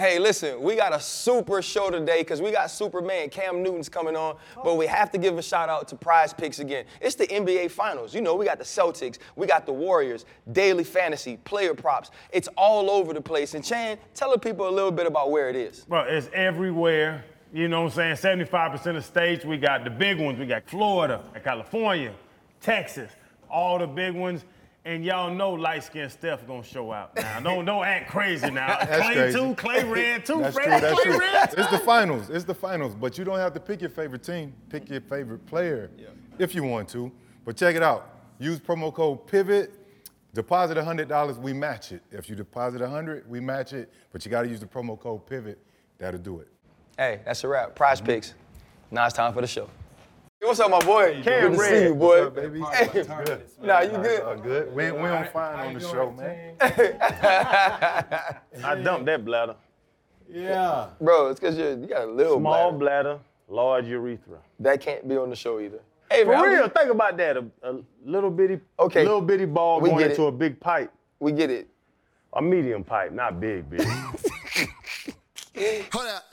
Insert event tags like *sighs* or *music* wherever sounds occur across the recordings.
Hey, listen, we got a super show today because we got Superman Cam Newton's coming on, oh. but we have to give a shout out to PrizePicks again. It's the NBA Finals. You know, we got the Celtics, we got the Warriors, daily fantasy, player props. It's all over the place. And Chan, tell the people a little bit about where it is. Bro, it's everywhere. You know what I'm saying? 75% of states, we got the big ones. We got Florida, California, Texas, all the big ones. And y'all know light skinned Steph gonna show out now. *laughs* Don't don't act crazy now. That's Clay crazy. too, Clay red too, That's Fred true. That's Clay true. red too. It's the finals. It's the finals. But you don't have to pick your favorite team. Pick your favorite player if you want to. But check it out. Use promo code Pivot. Deposit $100, we match it. If you deposit 100, we match it. But you got to use the promo code Pivot. That'll do it. Hey, that's a wrap. Prize mm-hmm. Picks. Now it's time for the show. Hey, What's up, my boy? Cam good to see Red. you, boy. What's up, baby? Hey, *laughs* nah, you good? All good. We, we on fine on the show, man. I dumped that bladder. Yeah. Bro, it's because you got a little Small bladder. bladder, large urethra. That can't be on the show either. Hey, For man, I'm real, just- think about that. A, a little bitty, Okay. little bitty ball We going into it. a big pipe. we get it. A medium pipe, not big, big. *laughs* Hold up,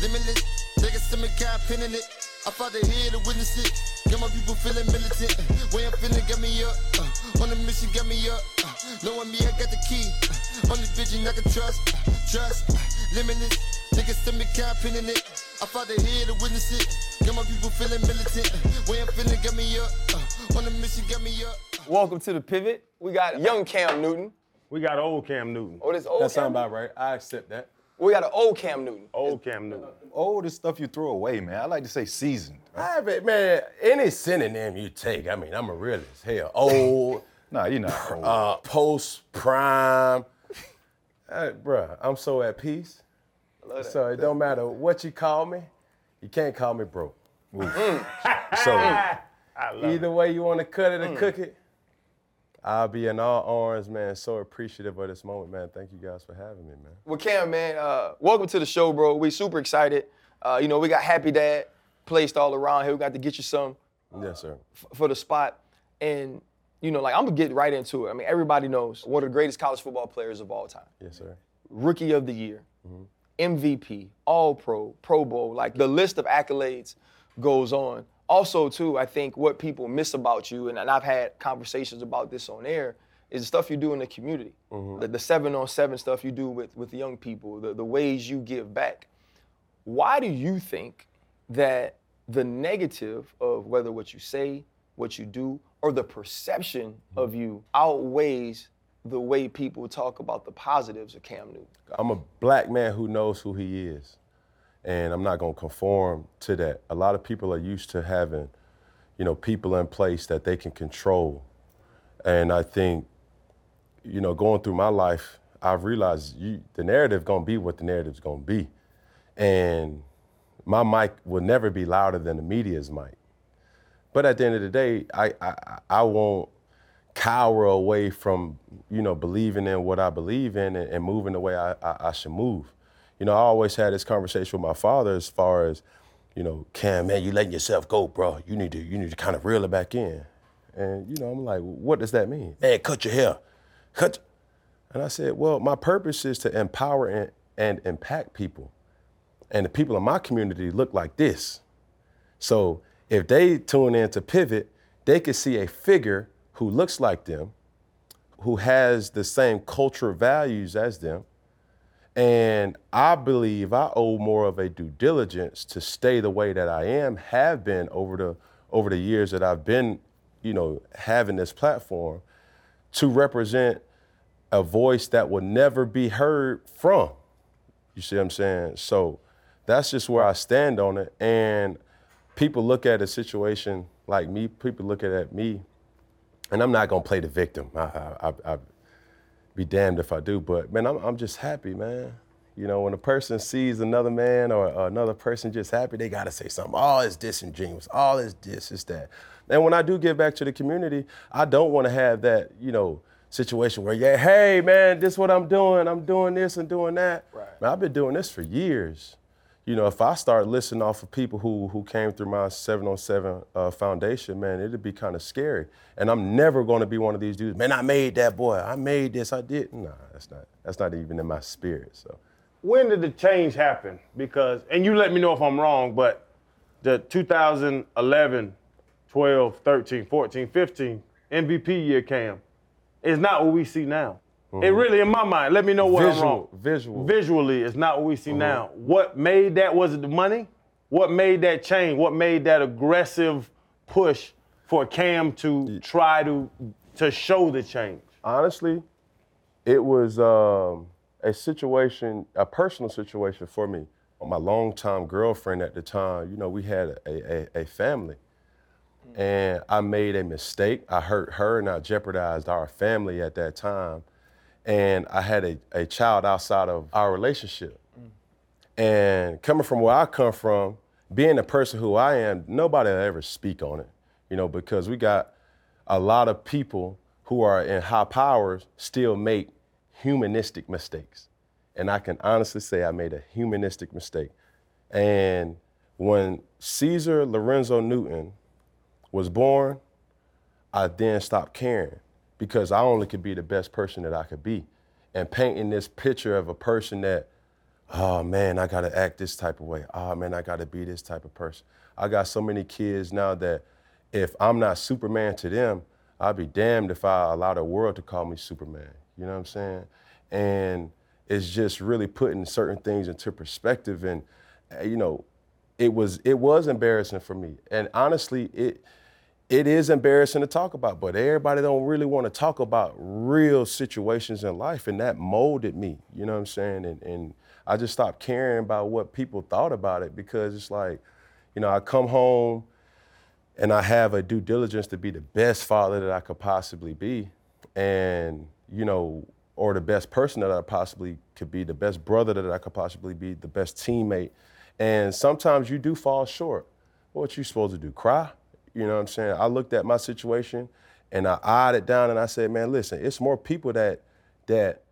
limitless. Niggas to me, got pin in it. I fought to hear to witness it. Get my people feeling militant. Way I'm feeling, got me up. Uh, on the mission, got me up. Uh, knowing me, I got the key. Uh, only vision I can trust. Uh, trust. Uh, limitless. Niggas to me, got pin in it. I fought to hear to witness it. Get my people feeling militant. Uh, way I'm feeling, got me up. Uh, on the mission, got me up. Welcome to the pivot. We got young Cam Newton. we got old Cam Newton. Oh, this old That sound about right. I accept that. We got an old Cam Newton. Old Cam Newton. All this stuff you throw away, man. I like to say seasoned. I bet, man, any synonym you take, I mean, I'm a realist. Hell, *laughs* old, Nah, you're not old. uh, post, prime. Hey, bruh, I'm so at peace. So it don't matter what you call me, you can't call me broke. so *laughs* I love either way you want to cut it Mm. or cook it, I'll be in all arms, man. So appreciative of this moment, man. Thank you guys for having me, man. Well, Cam, man, uh, welcome to the show, bro. We super excited. Uh, you know, we got Happy Dad placed all around here. We got to get you some Yes, sir. f- for the spot. And, you know, like, I'm going to get right into it. I mean, everybody knows one of the greatest college football players of all time. Yes, sir. Rookie of the Year, MVP, All Pro, Pro Bowl. Like the list of accolades goes on. Also, too, I think what people miss about you, and, and I've had conversations about this on air, is the stuff you do in the community. Mm-hmm. The, the seven on seven stuff you do with, with young people, the, the ways you give back. Why do you think that the negative of whether what you say, what you do, or the perception mm-hmm. of you outweighs the way people talk about the positives of Cam Newton? I'm a black man who knows who he is. And I'm not gonna conform to that. A lot of people are used to having, you know, people in place that they can control. And I think, you know, going through my life, I've realized you, the narrative gonna be what the narrative's gonna be. And my mic will never be louder than the media's mic. But at the end of the day, I, I, I won't cower away from, you know, believing in what I believe in and, and moving the way I, I, I should move. You know, I always had this conversation with my father as far as, you know, Cam, man, you letting yourself go, bro. You need to, you need to kind of reel it back in. And, you know, I'm like, what does that mean? Man, cut your hair. Cut. And I said, well, my purpose is to empower and, and impact people. And the people in my community look like this. So if they tune in to Pivot, they can see a figure who looks like them, who has the same cultural values as them. And I believe I owe more of a due diligence to stay the way that I am, have been over the over the years that I've been, you know, having this platform to represent a voice that will never be heard from. You see what I'm saying? So that's just where I stand on it. And people look at a situation like me, people look at me, and I'm not gonna play the victim. I, I, I be damned if I do, but man, I'm, I'm just happy, man. You know, when a person sees another man or, or another person just happy, they gotta say something. All Oh, it's disingenuous. All is this, is that. And when I do give back to the community, I don't want to have that, you know, situation where, yeah, hey man, this is what I'm doing. I'm doing this and doing that. Right. Man, I've been doing this for years. You know, if I start listening off of people who who came through my seven on seven uh, foundation, man, it'd be kind of scary. And I'm never going to be one of these dudes. Man, I made that boy. I made this. I did. Nah, that's not. That's not even in my spirit. So, when did the change happen? Because, and you let me know if I'm wrong, but the 2011, 12, 13, 14, 15 MVP year cam is not what we see now. It uh-huh. really, in my mind, let me know what I'm Visual- wrong. visual. Visually, it's not what we see uh-huh. now. What made that? Was it the money? What made that change? What made that aggressive push for Cam to try to to show the change? honestly, it was um, a situation, a personal situation for me. My longtime girlfriend at the time, you know, we had a, a, a family. Mm. And I made a mistake. I hurt her and I jeopardized our family at that time. And I had a, a child outside of our relationship. And coming from where I come from, being the person who I am, nobody will ever speak on it, you know, because we got a lot of people who are in high powers still make humanistic mistakes. And I can honestly say I made a humanistic mistake. And when Caesar Lorenzo Newton was born, I then stopped caring because I only could be the best person that I could be. And painting this picture of a person that, oh man, I gotta act this type of way. Oh man, I gotta be this type of person. I got so many kids now that if I'm not Superman to them, I'd be damned if I allow the world to call me Superman. You know what I'm saying? And it's just really putting certain things into perspective. And uh, you know, it was it was embarrassing for me. And honestly, it it is embarrassing to talk about, but everybody don't really want to talk about real situations in life, and that molded me. You know what I'm saying? And and I just stopped caring about what people thought about it because it's like, you know, I come home and I have a due diligence to be the best father that I could possibly be, and you know, or the best person that I possibly could be, the best brother that I could possibly be, the best teammate, and sometimes you do fall short. What you supposed to do? Cry? You know what I'm saying? I looked at my situation and I eyed it down and I said, man, listen, it's more people that that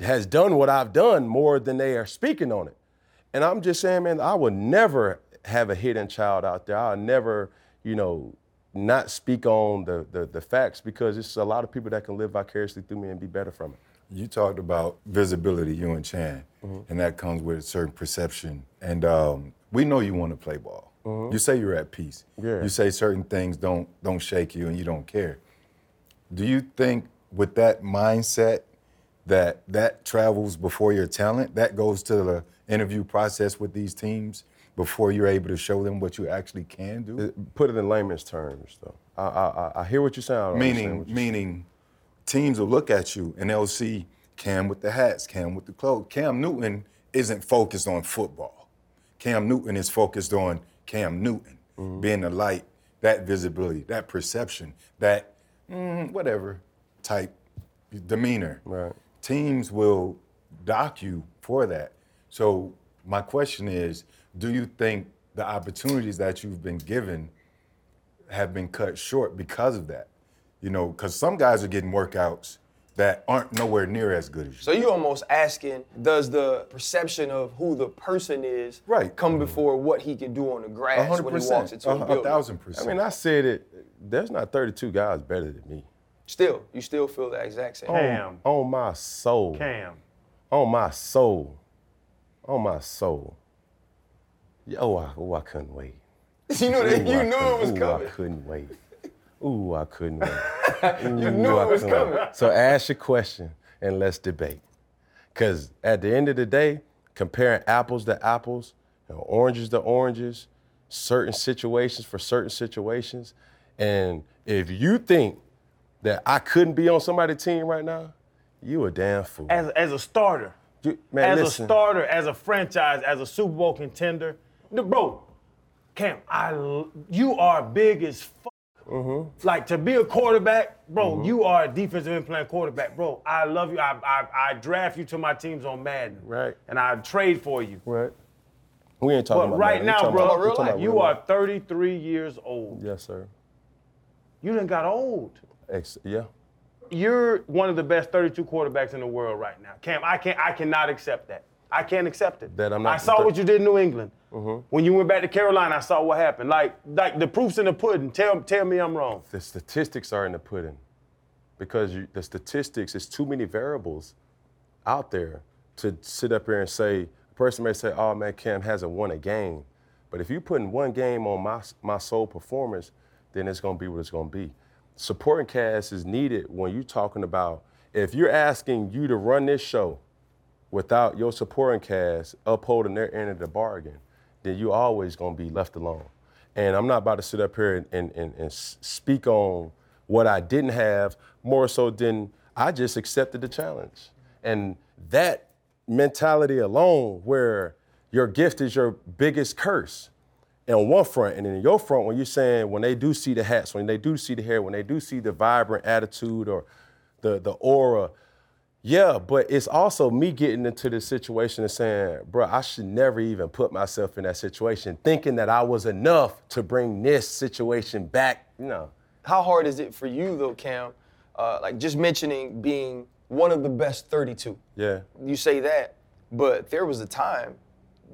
has done what I've done more than they are speaking on it. And I'm just saying, man, I would never have a hidden child out there. I'll never, you know, not speak on the, the the facts because it's a lot of people that can live vicariously through me and be better from it. You talked about visibility, you and Chan, and that comes with a certain perception. And um, we know you want to play ball. Mm-hmm. You say you're at peace. Yeah. You say certain things don't don't shake you and you don't care. Do you think with that mindset that that travels before your talent? That goes to the interview process with these teams before you're able to show them what you actually can do? It- Put it in layman's terms, though. I I, I- I hear what you're saying. I don't understand meaning you're meaning teams will look at you and they'll see Cam with the hats, Cam with the clothes. Cam Newton isn't focused on football. Cam Newton is focused on Cam Newton Mm-hmm. being the light, that visibility, that perception, that mm, whatever type demeanor. Right. Teams will dock you for that. So my question is, do you think the opportunities that you've been given have been cut short because of that. You know, because some guys are getting workouts that aren't nowhere near as good as you. So you're almost asking, does the perception of who the person is Right. come before what he can do on the A grass hundred when he walks percent, into a a, a building? thousand I mean, I said it. There's not 32 guys better than me. Still, you still feel the exact same. Cam. On my soul. Cam. On my soul. On my soul. Yeah, Oh, I, oh, I couldn't wait. *laughs* You know that Ooh, you I knew it was ooh, coming. I couldn't wait. Ooh, I couldn't wait. *laughs* You knew I it was coming. So ask your question and let's debate. Because at the end of the day, comparing apples to apples, you know, oranges to oranges, certain situations for certain situations, and if you think that I couldn't be on somebody's team right now, you a damn fool. As, as a starter, You- man, as listen. a starter, as a franchise, as a Super Bowl contender, bro, Cam, I you are big as fuck. Mm-hmm. Like to be a quarterback, bro, you are a defensive end playing quarterback, bro. I love you. I, I, I draft you to my teams on Madden, Right. And I trade for you. Right. We ain't talking But about right. Now, bro, about- about you are 33 years old. Yes, sir. You done got old. Ex- yeah. You're one of the best 32 quarterbacks in the world right now. Cam, I can't I cannot accept that. I can't accept it. That I'm not I saw what you did in New England. Mm-hmm. When you went back to Carolina, I saw what happened. Like, like the proof's in the pudding. Tell, tell me I'm wrong. The statistics are in the pudding because you, the statistics is too many variables out there to sit up here and say, a person may say, oh man, Cam hasn't won a game. But if you're putting one game on my, my sole performance, then it's going to be what it's going to be. Supporting cast is needed when you're talking about, if you're asking you to run this show without your supporting cast upholding their end of the bargain, then you're always to be left alone. And I'm not about to sit up here and, and, and, and speak on what I didn't have, more so than I just accepted the challenge. And that mentality alone, where your gift is your biggest curse, on one front, and in your front, when you're saying when they do see the hats, when they do see the hair, when they do see the vibrant attitude or the the aura, yeah, but it's also me getting into the situation and saying, bro, I should never even put myself in that situation, thinking that I was enough to bring this situation back. You know. How hard is it for you though, Cam? Uh, like just mentioning being one of the best 32. Yeah. You say that, but there was a time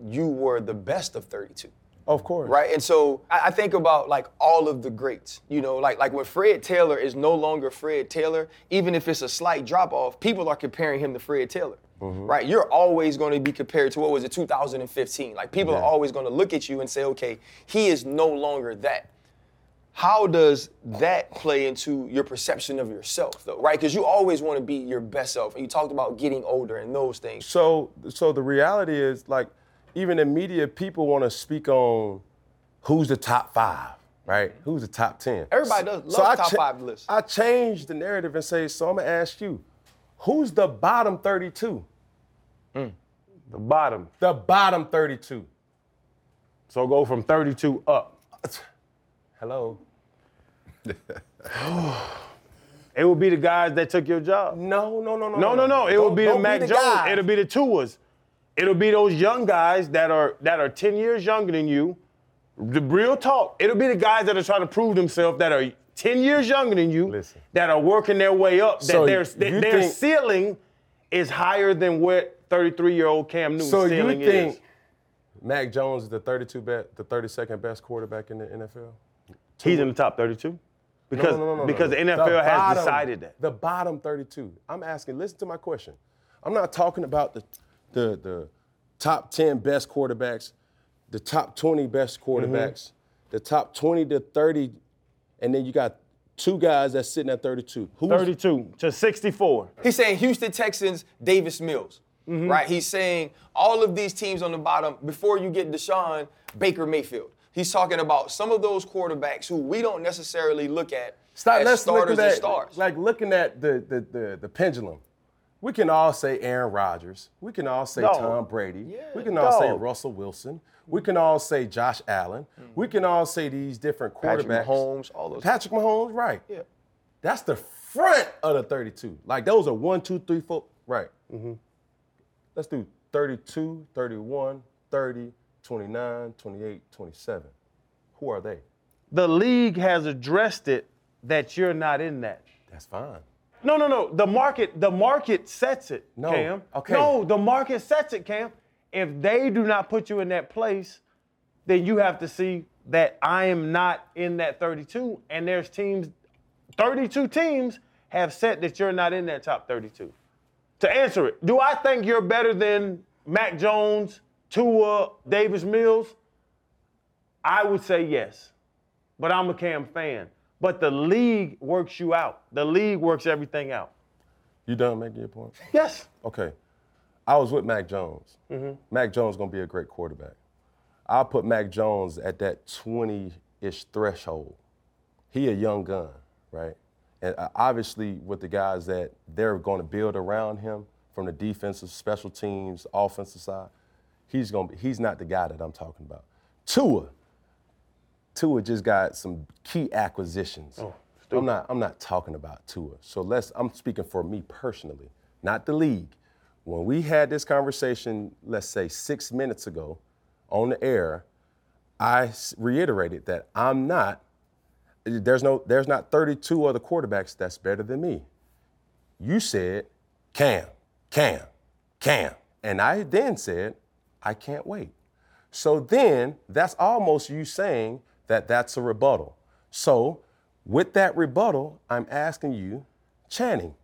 you were the best of 32. Of course. Right. And so I, I think about like all of the greats, you know, like like when Fred Taylor is no longer Fred Taylor, even if it's a slight drop off, people are comparing him to Fred Taylor. Mm-hmm. Right? You're always going to be compared to what was it, 2015. Like people are always going to look at you and say, okay, he is no longer that. How does that play into your perception of yourself, though, right? Because you always want to be your best self. And you talked about getting older and those things. So, so the reality is, like, even in media, people want to speak on who's the top five, right? Who's the top ten? Everybody does love I top five lists. I changed the narrative and say, so I'm gonna ask you, who's the bottom 32? Hmm. The bottom. The bottom 32. So go from 32 up. *laughs* Hello. *sighs* It would be the guys that took your job. No, no, no, no. No, no, no. It Don't- would be the Mac Jones. guys. It'll be the Tuas. It'll be those young guys that are that are 10 years younger than you. The real talk. It'll be the guys that are trying to prove themselves that are 10 years younger than you. Listen. That are working their way up. That So their, their think- ceiling is higher than what 33 year old Cam Newton's So you think is. Mac Jones is the 32 best, the 32nd best quarterback in the NFL? He's in the top 32. Because, No, no, no, no, because the NFL has bottom- decided that. The bottom 32. I'm asking, listen to my question. I'm not talking about the, the, the top 10 best quarterbacks, the top 20 best Mm-hmm. quarterbacks, the top 20 to 30, and then you got two guys that's sitting at 32. Who's 32 to 64. He's saying Houston Texans, Davis Mills, Mm-hmm. right? He's saying all of these teams on the bottom before you get Deshaun, Baker Mayfield. He's talking about some of those quarterbacks who we don't necessarily look at Stop, as let's look starters at and stars. Like looking at the, the, the, the pendulum. We can all say Aaron Rodgers. We can all say Dog. Tom Brady. we can all say Russell Wilson. We can all say Josh Allen. We can all say these different quarterbacks. Patrick. Mahomes, all those. Patrick Mahomes, right. Yeah. That's the front of the 32. Like those are one, two, three, four. Right. Mm-hmm. Let's do 32, 31, 30, 29, 28, 27. Who are they? The league has addressed it that you're not in that. That's fine. No, no, no. The market, the market sets it, No. Cam. Okay. No, the market sets it, Cam. If they do not put you in that place, then you have to see that I am not in that 32. And there's teams, 32 teams have said that you're not in that top 32. To answer it, do I think you're better than Mac Jones, Tua, Davis Mills? I would say yes. But I'm a Cam fan. But the league works you out. The league works everything out. You done making your point? Yes. Okay. I was with Mac Jones. Mm-hmm. Mac Jones gonna be a great quarterback. I'll put Mac Jones at that 20-ish threshold. He a young gun, right? And uh, obviously with the guys that they're gonna build around him from the defensive, special teams, offensive side, he's gonna be, he's not the guy that I'm talking about. Tua, Tua just got some key acquisitions. Oh, I'm not I'm not talking about Tua. So let's I'm speaking for me personally, not the league. When we had this conversation, let's say 6 minutes ago on the air, I reiterated that I'm not there's no there's not 32 other quarterbacks that's better than me. You said Cam, Cam, Cam. And I then said I can't wait. So then that's almost you saying that that's a rebuttal. So with that rebuttal, I'm asking you, Channing,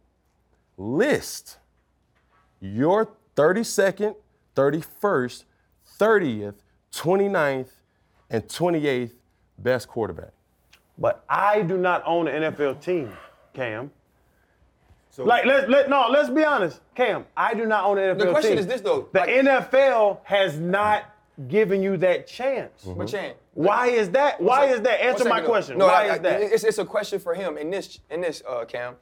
list your 32nd, 31st, 30th, 29th, and 28th best quarterback. But I do not own an NFL team, Cam. So like let let no, let's be honest, Cam. I do not own an NFL team. The question is this, though, The like- NFL has not given you that chance. But Chan, Why is that? Why One is that? Answer my question. No, Why I- I- is that? It's, it's a question for him in this in this uh, Cam.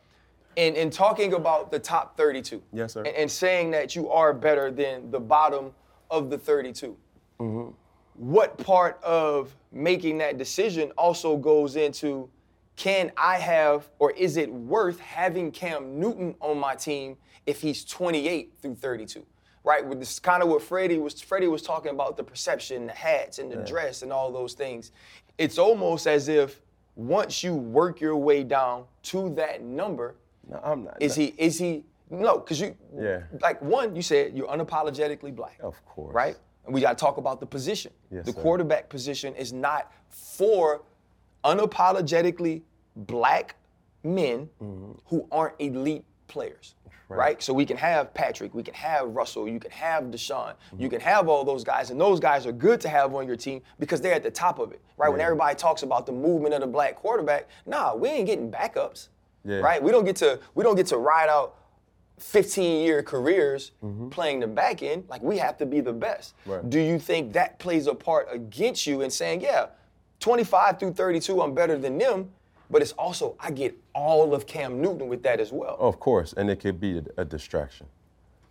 In, in talking about the top 32. Yes, sir. And, and saying that you are better than the bottom of the 32. Mm-hmm. What part of making that decision also goes into can I have or is it worth having Cam Newton on my team if he's 28 through 32? Right, with this kind of what Freddie was Freddie was talking about the perception, the hats and the dress and all those things. It's almost as if once you work your way down to that number, No, I'm not. is he is he no, because you Yeah. like one, you said you're unapologetically black. Of course. Right? And we gotta talk about the position. Yes, the sir. quarterback position is not for unapologetically black men mm-hmm. who aren't elite players. Right. So we can have Patrick, we can have Russell, you can have Deshaun, mm-hmm. you can have all those guys, and those guys are good to have on your team because they're at the top of it. Right. When everybody talks about the movement of the black quarterback, nah, we ain't getting backups. Yeah. Right? We don't get to we don't get to ride out 15 year careers mm-hmm. playing the back end, like we have to be the best. Right. Do you think that plays a part against you in saying, yeah, 25 through 32, I'm better than them, but it's also I get all of Cam Newton with that as well. Of course, and it could be a, a distraction.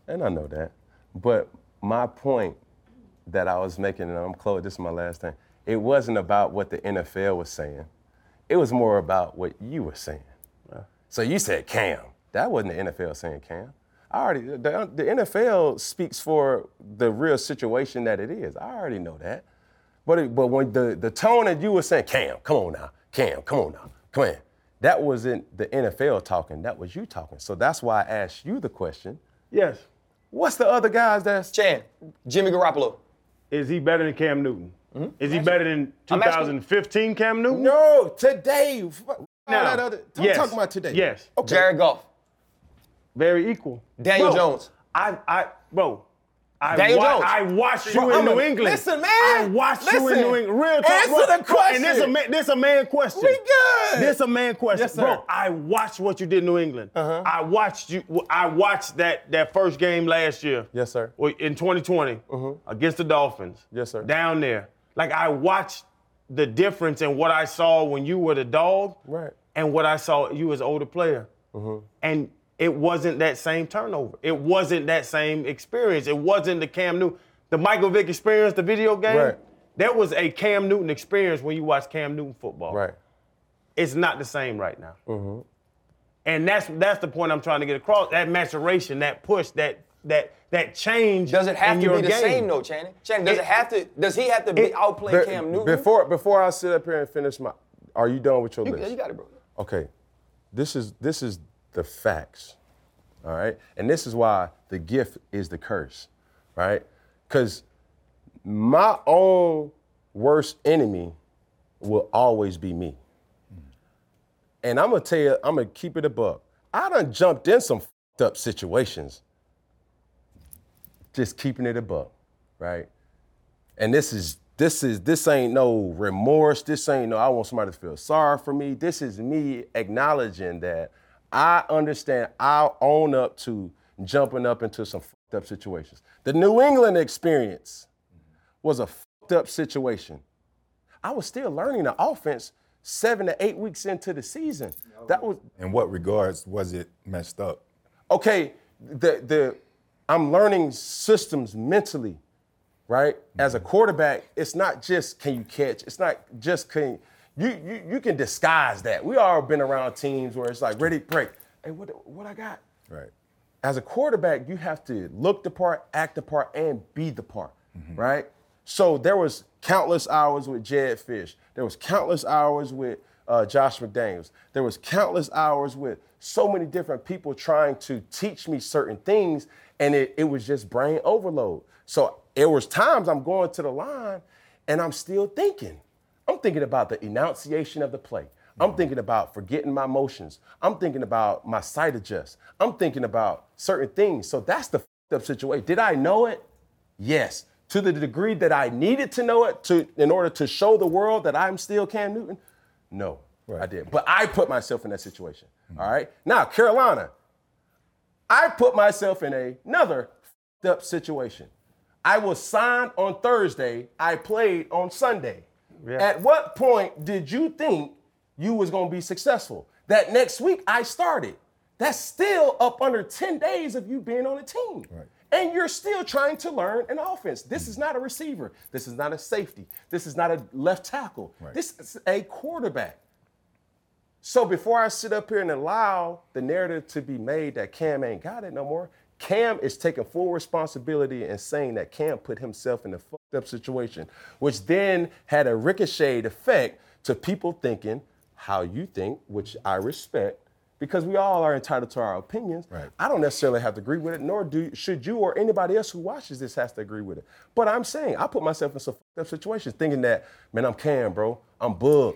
And I know that. But my point that I was making, and I'm close, this is my last thing, it wasn't about what the NFL was saying. It was more about what you were saying. So you said Cam. That wasn't the NFL saying Cam. I already the, the NFL speaks for the real situation that it is. I already know that. But it, but when the, the tone that you were saying, Cam, come on now, Cam, come on now, come on. That wasn't the NFL talking. That was you talking. So that's why I asked you the question. yes. What's the other guys that's Chan, Jimmy Garoppolo. Is he better than Cam Newton? Is he better than Mm-hmm. I'm asking- 2015 Cam Newton? No, today. All Now, that other. I'm yes, talking about today. yes. Okay. Jared Goff. Very equal. Daniel Bro, Jones. I, I, bro. I, wa-. I watched you Bro, in I'm a- New England. listen, man. I watched you in Listen. New England. Real talk, Answer bro. the Bro, And this a man, this a man question. We good. This a man question, Yes, sir. bro. I watched what you did in New England. Uh-huh. I watched you. I watched that that first game last year. Yes, sir. Well, in 2020 against the Dolphins. Uh-huh. Yes, sir. Down there, like I watched the difference in what I saw when you were the dog, Right. and what I saw you as older player, and it wasn't that same turnover. It wasn't that same experience. It wasn't the Cam Newton, the Michael Vick experience, the video game. Right. There was a Cam Newton experience when you watch Cam Newton football Right. it's not the same right now. Mm-hmm. And that's that's the point I'm trying to get across. That maturation, that push, that that that change. Does it have to be the game. same though, Channing? Channing, does it, It- have to? Does he have to be it- outplay Be- Cam Newton? Before before I sit up here and finish my, are you done with your you, list? yeah, you got it, bro. Okay, this is this is the facts, all right, and this is why the gift is the curse, right? Because my own worst enemy will always be me, and I'm gonna tell you, I'm gonna keep it a buck. I done jumped in some fucked up situations, just keeping it a buck, right? And this is this is this ain't no remorse. This ain't no I want somebody to feel sorry for me. This is me acknowledging that I understand I'll own up to jumping up into some fucked up situations. The New England experience was a fucked up situation. I was still learning the offense seven to eight weeks into the season. That was In what regards was it messed up? okay, the the I'm learning systems mentally, right? As a quarterback, it's not just can you catch, it's not just can you you you can disguise that. We all been around teams where it's like ready break. Hey, what what I got? Right. as a quarterback, you have to look the part, act the part, and be the part, right? So there was countless hours with Jedd Fisch. There was countless hours with uh, Josh McDaniels. There was countless hours with so many different people trying to teach me certain things, and it, it was just brain overload. So it was times I'm going to the line, and I'm still thinking. I'm thinking about the enunciation of the play. I'm mm-hmm. thinking about forgetting my motions. I'm thinking about my sight adjust. I'm thinking about certain things. So that's the up situation. Did I know it? Yes. To the degree that I needed to know it to in order to show the world that I'm still Cam Newton? No, I did. But I put myself in that situation. Mm-hmm. All right. Now, Carolina, I put myself in another up situation. I was signed on Thursday. I played on Sunday. At what point did you think you was gonna be successful? That next week I started. That's still up under 10 days of you being on a team. Right. And you're still trying to learn an offense. This is not a receiver. This is not a safety. This is not a left tackle. Right. This is a quarterback. So before I sit up here and allow the narrative to be made that Cam ain't got it no more, Cam is taking full responsibility and saying that Cam put himself in a fucked up situation, which then had a ricocheted effect to people thinking how you think, which I respect, because we all are entitled to our opinions. Right. I don't necessarily have to agree with it, nor do should you or anybody else who watches this has to agree with it. But I'm saying I put myself in some fucked up situations, thinking that man, I'm Cam, bro, I'm Bug.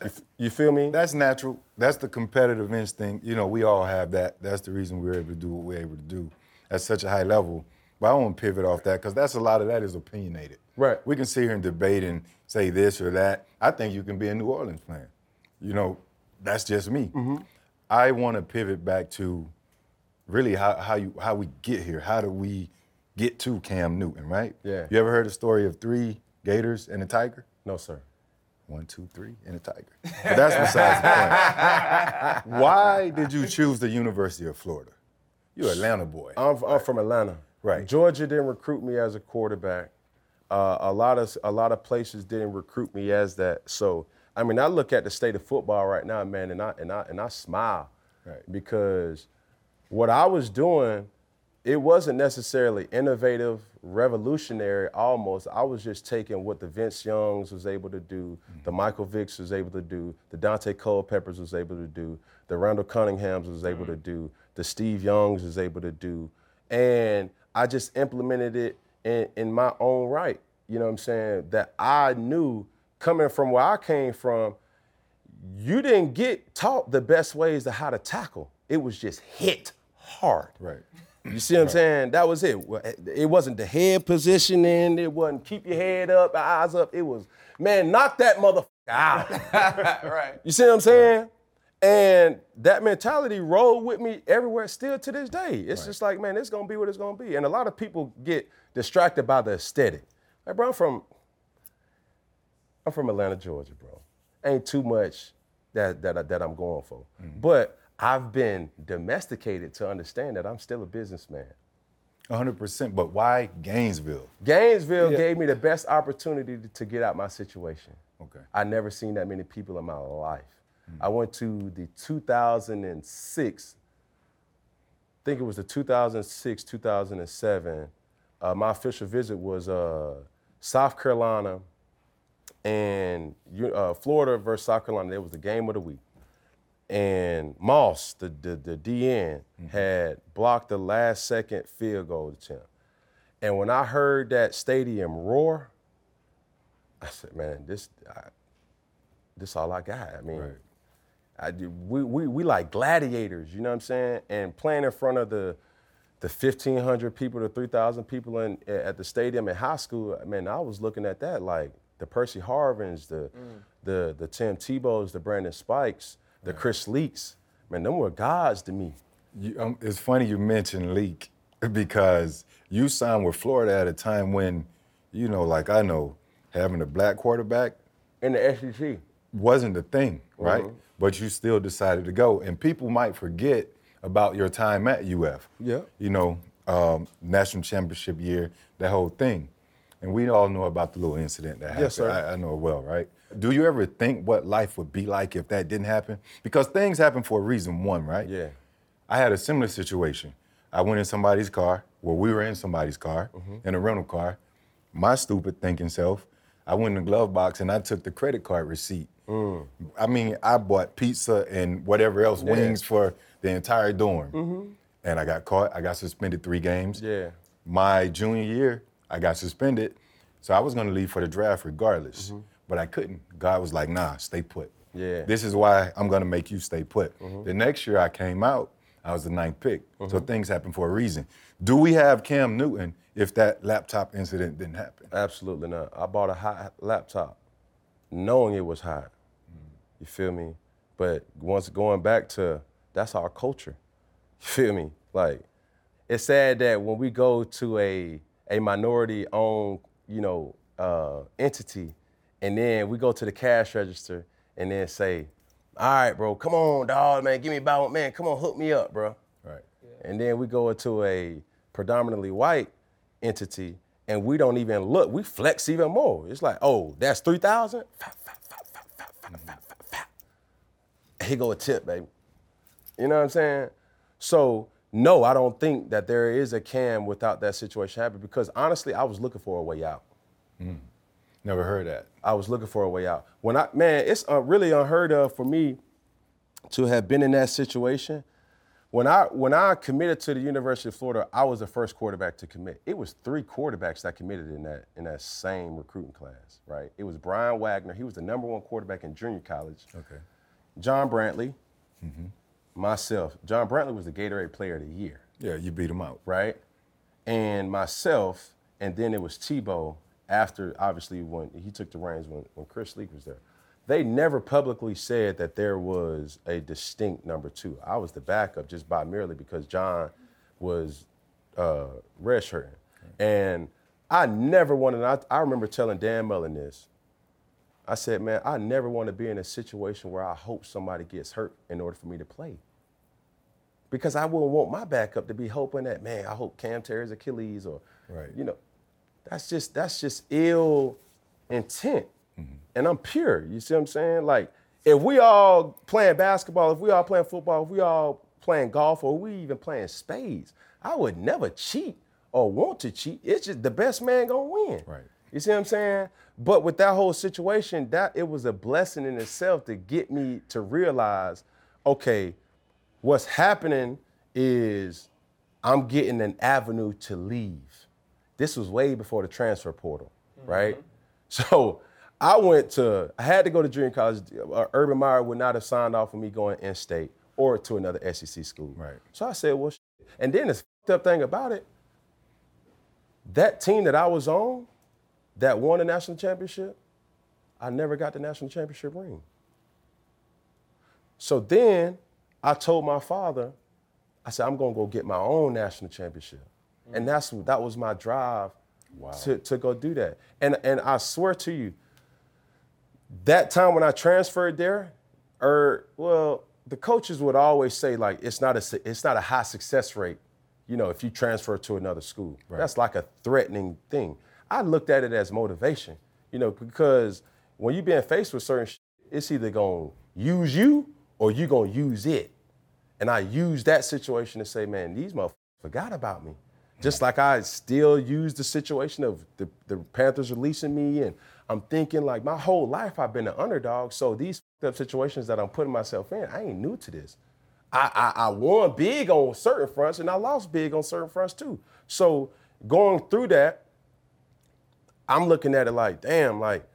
You, f- you feel me? That's natural. That's the competitive instinct. You know, we all have that. That's the reason we're able to do what we're able to do at such a high level. But I won't pivot off that because that's a lot of that is opinionated. Right. We can sit here and debate and say this or that. I think you can be a New Orleans fan. You know, that's just me. Mm-hmm. I want to pivot back to really how, how you how we get here. How do we get to Cam Newton, right? Yeah. You ever heard the story of three gators and a tiger? no, sir. One, two, three, and a tiger. But that's besides the point. *laughs* Why did you choose the University of Florida? You're Atlanta boy. I'm, I'm from Atlanta. Right. Georgia didn't recruit me as a quarterback. Uh, a lot of a lot of places didn't recruit me as that. So I mean, I look at the state of football right now, man, and I and I and I smile Right. because what I was doing, it wasn't necessarily innovative, revolutionary. Almost, I was just taking what the Vince Youngs was able to do, the mm-hmm. Michael Vicks was able to do, the Daunte Culpeppers was able to do, the Randall Cunninghams was able to mm-hmm. do, the Steve Youngs was able to do, and I just implemented it in, in my own right. You know what I'm saying? That I knew coming from where I came from, you didn't get taught the best ways to how to tackle. It was just hit hard. Right. You see what I'm saying? That was it. It wasn't the head positioning. It wasn't keep your head up, eyes up. It was, man, knock that motherfucker out. *laughs* right. You see what I'm saying? And that mentality rolled with me everywhere, still to this day. It's just like, man, it's gonna be what it's gonna be. And a lot of people get distracted by the aesthetic. Like, bro, I'm from, I'm from Atlanta, Georgia, bro. Ain't too much that that that I'm going for. Mm-hmm. But I've been domesticated to understand that I'm still a businessman. 100%. But why Gainesville? Gainesville gave me the best opportunity to- to get out my situation. Okay. I never seen that many people in my life. I went to the 2006, I think it was the 2006, 2007. Uh, my official visit was uh, South Carolina and uh, Florida versus South Carolina. It was the game of the week. And Moss, the, the, the DN, mm-hmm. had blocked the last second field goal attempt. And when I heard that stadium roar, I said, man, this, I, this all I got. I mean, I do, we, we, we like gladiators, you know what I'm saying? And playing in front of the, the 1,500 people to 3,000 people in, at the stadium in high school, man, I was looking at that like the Percy Harvins, the, mm. the, the Tim Tebows, the Brandon Spikes, the Chris Leaks. Man, them were gods to me. You, um, it's funny you mentioned Leak *laughs* because you signed with Florida at a time when, you know, like I know, having a black quarterback In the SEC. wasn't the thing, right? Mhm. But you still decided to go. And people might forget about your time at UF. Yeah. You know, um, national championship year, that whole thing. And we all know about the little incident that happened. Yes, sir. I, I know it well, right? Do you ever think what life would be like if that didn't happen? Because things happen for a reason, one, right? Yeah. I had a similar situation. I went in somebody's car, well, we were in somebody's car, Mm-hmm. in a rental car. My stupid thinking self, I went in the glove box and I took the credit card receipt. Mm. I mean, I bought pizza and whatever else, wings for the entire dorm. And I got caught. I got suspended three games. Mm-hmm. Yeah. My junior year, I got suspended. So I was going to leave for the draft regardless. But I couldn't. God was like, nah, stay put. Yeah. This is why I'm to make you stay put. Mm-hmm. The next year I came out, I was the ninth pick. So mm-hmm. things happen for a reason. Do we have Cam Newton if that laptop incident didn't happen? Absolutely not. I bought a hot laptop knowing it was hot. Mm-hmm. You feel me? But once going back to that's our culture. *laughs* You feel me? Like it's sad that when we go to a a minority owned, you know, uh, entity and then we go to the cash register and then say, all right, bro, come on, dog, man, give me about man, come on, hook me up, bro. Right. And then we go into a predominantly white entity and we don't even look. We flex even more. It's like, oh, that's 3,000? Mm-hmm. Here go a tip, baby. You know what I'm saying? So, no, I don't think that there is a cam without that situation happening because honestly, I was looking for a way out. Mm. Never heard that. I was looking for a way out. When I man, it's uh, really unheard of for me to have been in that situation. When I when I committed to the University of Florida, I was the first quarterback to commit. It was three quarterbacks that committed in that in that same recruiting class, right? It was Brian Wagner. He was the number one quarterback in junior college. Okay. John Brantley, myself. John Brantley was the Gatorade Player of the Year Yeah, you beat him out. right? And myself, and then it was Tebow after, obviously, when he took the reins when, when Chris Leak was there. They never publicly said that there was a distinct number two. I was the backup just by merely because John was uh, redshirting. And I never wanted, I, I remember telling Dan Mullen this. I said, man, I never want to be in a situation where I hope somebody gets hurt in order for me to play because I wouldn't want my backup to be hoping that man, I hope Cam tears Achilles or, Right. you know, that's just that's just ill intent, mm-hmm. and I'm pure. You see what I'm saying? Like if we all playing basketball, if we all playing football, if we all playing golf, or we even playing spades, I would never cheat or want to cheat. It's just the best man gonna win. Right. You see what I'm saying? But with that whole situation, that it was a blessing in itself to get me to realize, okay, what's happening is I'm getting an avenue to leave. This was way before the transfer portal, right? *laughs* So I went to, I had to go to junior college. Uh, Urban Meyer would not have signed off on me going in state or to another SEC school. Right. So I said, well, shit. and then the fucked up thing about it, that team that I was on, that won the national championship, I never got the national championship ring. So then I told my father, I said, I'm gonna go get my own national championship. And mm. that's that was my drive to, to go do that. And and I swear to you, that time when I transferred there, or well, the coaches would always say like it's not a it's not a high success rate, you know, if you transfer to another school. That's like a threatening thing. I looked at it as motivation, you know, because when you're being faced with certain shit, it's either gonna use you or you gonna use it. And I used that situation to say, man, these motherfuckers forgot about me. Just like I still use the situation of the, the Panthers releasing me, and I'm thinking like my whole life I've been an underdog. So these up situations that I'm putting myself in, I ain't new to this. I, I, I won big on certain fronts and I lost big on certain fronts too. So going through that, I'm looking at it like, damn, like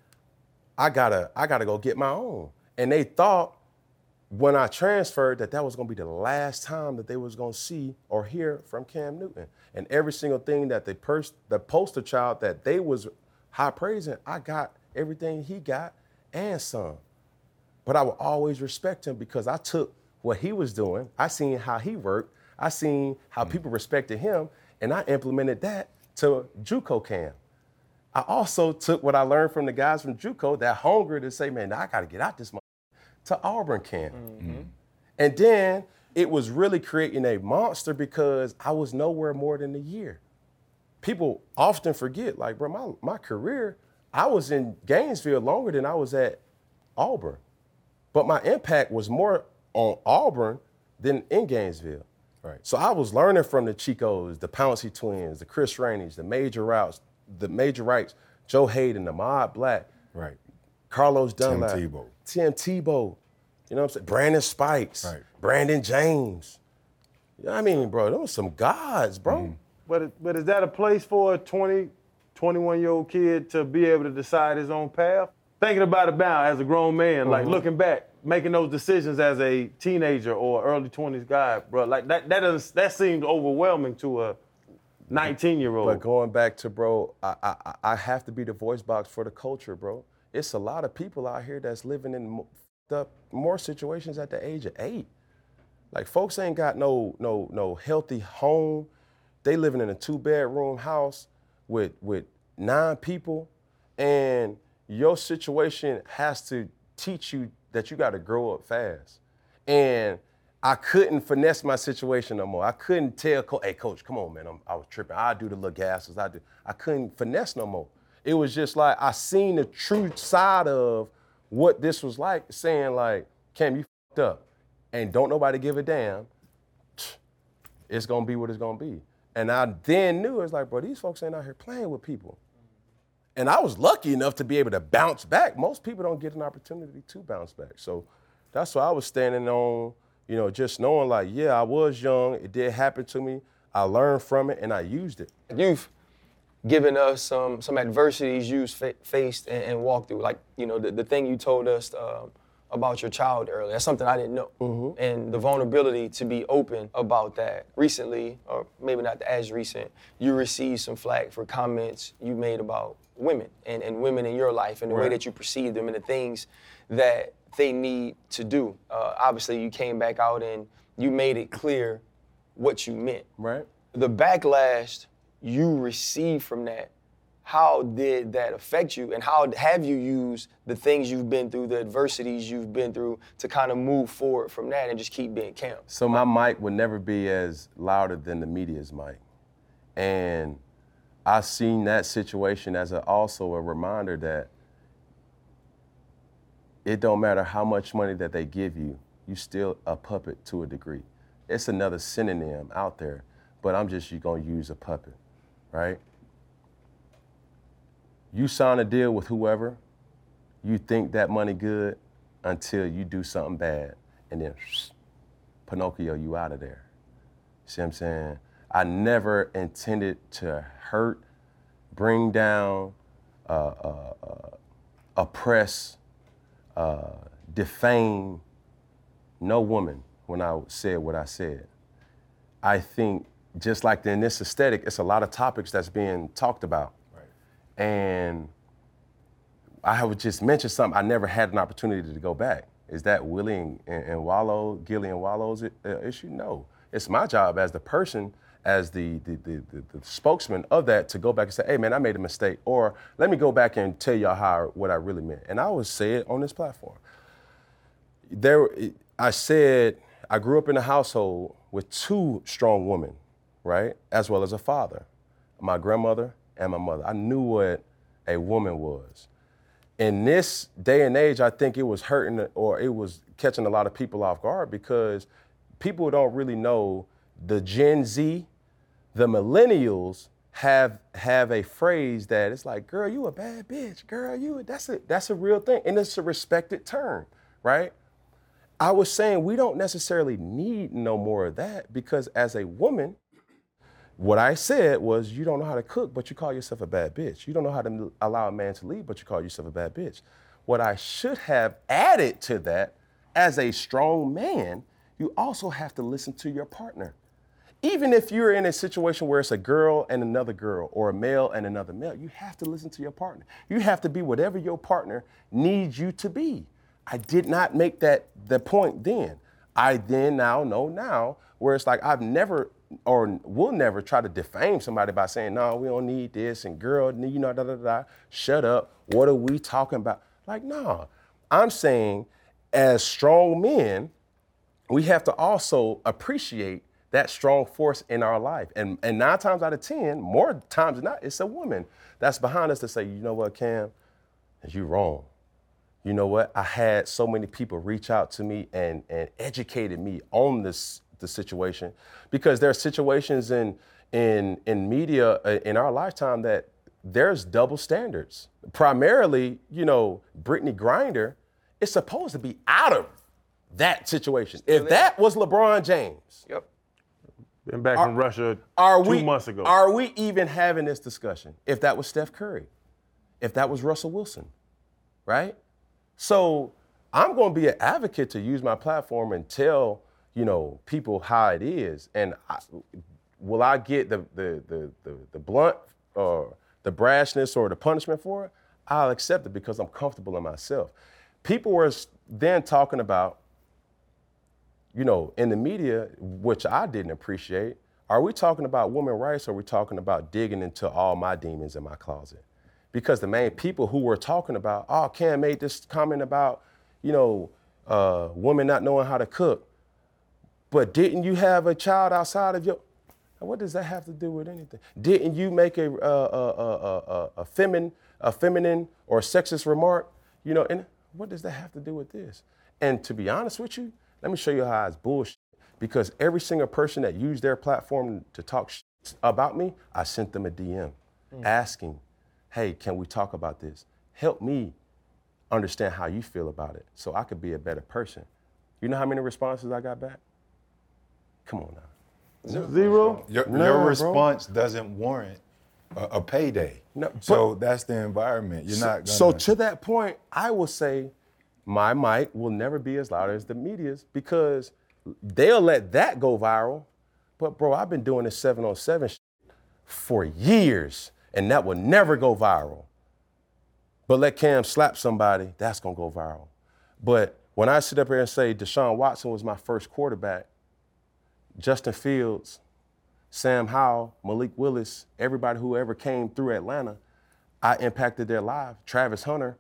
I gotta, I gotta go get my own. And they thought when I transferred that that was gonna be the last time that they was gonna see or hear from Cam Newton. And every single thing that the pers- the poster child that they was high praising, I got everything he got and some. But I would always respect him because I took what he was doing. I seen how he worked. I seen how mm. people respected him, and I implemented that to JUCO Cam. I also took what I learned from the guys from JUCO, that hunger to say, man, I got to get out this to Auburn camp. Mm-hmm. And then it was really creating a monster because I was nowhere more than a year. People often forget, like, bro, my, my career, I was in Gainesville longer than I was at Auburn. But my impact was more on Auburn than in Gainesville. Right. So I was learning from the Chicos, the Pouncey twins, the Chris Rainey's, the Major Routes, the Major Wrights, Joe Haden, the Mod Black, Right. Carlos Dunlap, Tim Tebow. Tim Tebow, you know what I'm saying? Brandon Spikes, Right. Brandon James. You know what I mean, bro, those some gods, bro. Mm-hmm. But, but is that a place for a 20, 21 year old kid to be able to decide his own path? Thinking about it now as a grown man, like looking back, making those decisions as a teenager or early 20s guy, bro. Like that that doesn't that seems overwhelming to a 19 year old. But going back to bro, I, I I have to be the voice box for the culture, bro. It's a lot of people out here that's living in the more situations at the age of eight. Like folks ain't got no no no healthy home. They living in a two bedroom house with with nine people, and your situation has to teach you that you got to grow up fast. And I couldn't finesse my situation no more. I couldn't tell, hey, coach, come on, man. I'm, I was tripping. I do the little gases. I do. I couldn't finesse no more. It was just like I seen the true side of what this was like, saying like, Cam, you fucked up, and don't nobody give a damn. It's gonna be what it's gonna be. And I then knew it's like, bro, these folks ain't out here playing with people. And I was lucky enough to be able to bounce back. Most people don't get an opportunity to bounce back. So that's why I was standing on, you know, just knowing like, yeah, I was young. It did happen to me. I learned from it and I used it. You've given us some some adversities you fa- faced and, and walked through. Like you know the, the thing you told us um, about your child earlier. That's something I didn't know. And the vulnerability to be open about that. Recently, or maybe not as recent, you received some flack for comments you made about women and, and women in your life and the way that you perceive them and the things that they need to do. Uh, obviously, you came back out and you made it clear what you meant Right? the backlash you received from that, how did that affect you? And how have you used the things you've been through, the adversities you've been through to kind of move forward from that and just keep being Cam? So my mic would never be as louder than the media's mic. And I've seen that situation as a, also a reminder that it don't matter how much money that they give you, you still a puppet to a degree. It's another synonym out there, but I'm just you gonna use a puppet, right? You sign a deal with whoever, you think that money good until you do something bad, and then Pinocchio, you out of there. See what I'm saying? I never intended to hurt, bring down, uh, uh, uh, oppress, uh, defame no woman when I said what I said. I think just like in this aesthetic, it's a lot of topics that's being talked about. And I would just mention something. I never had an opportunity to go back. Is that Willie and, and, and Wallo, Gillie and Wallo's uh, issue? No. It's my job as the person, as the, the, the, the, the spokesman of that, to go back and say, hey, man, I made a mistake. Or let me go back and tell y'all how what I really meant. And I always say it on this platform. There, I said, I grew up in a household with two strong women, right? As well as a father, my grandmother and my mother. I knew what a woman was in this day and age, I think it was hurting or it was catching a lot of people off guard because people don't really know the Gen Z, the millennials have have a phrase that it's like, girl, you a bad bitch, girl, you a-" that's a that's a real thing. And it's a respected term, right? I was saying we don't necessarily need no more of that because as a woman, what I said was, you don't know how to cook, but you call yourself a bad bitch. You don't know how to allow a man to lead, but you call yourself a bad bitch. What I should have added to that, as a strong man, you also have to listen to your partner. Even if you're in a situation where it's a girl and another girl, or a male and another male, you have to listen to your partner. You have to be whatever your partner needs you to be. I did not make that the point then. I then now know now where it's like I've never or will never try to defame somebody by saying, no, we don't need this and girl, you know, da da da. Shut up. What are we talking about? Like, no. I'm saying as strong men, we have to also appreciate that strong force in our life. And, and nine times out of 10, more times than not, it's a woman that's behind us to say, you know what, Cam, you wrong. You know what? I had so many people reach out to me and, and educated me on this the situation because there are situations in in in media uh, in our lifetime that there's double standards. Primarily, you know, Brittney Griner is supposed to be out of that situation. If that was LeBron James, Yep. Been back from Russia are two we months ago. are we even having this discussion? If that was Steph Curry, if that was Russell Wilson, right? So I'm going to be an advocate to use my platform and tell you know people how it is. And I, will I get the the the the, the blunt or the brashness or the punishment for it? I'll accept it because I'm comfortable in myself. People were then talking about, you know, in the media, which I didn't appreciate. Are we talking about women rights or are we talking about digging into all my demons in my closet? Because the main people who were talking about, oh, Cam made this comment about, you know, uh, women not knowing how to cook. But didn't you have a child outside of your? What does that have to do with anything? Didn't you make a, a, a, a, a, feminine, a feminine or sexist remark? You know, and what does that have to do with this? And to be honest with you, let me show you how it's bullshit. Because every single person that used their platform to talk about me, I sent them a DM mm. asking, hey, can we talk about this? Help me understand how you feel about it so I could be a better person. You know how many responses I got back? Come on now. Zero? Your, no, your response bro. doesn't warrant a, a payday. No, so that's the environment. You're so, not gonna... So to that point, I will say my mic will never be as loud as the media's because they'll let that go viral. But bro, I've been doing this 707 for years and that will never go viral. But let Cam slap somebody, that's gonna go viral. But when I sit up here and say Deshaun Watson was my first quarterback, Justin Fields, Sam Howell, Malik Willis, everybody who ever came through Atlanta, I impacted their life. Travis Hunter,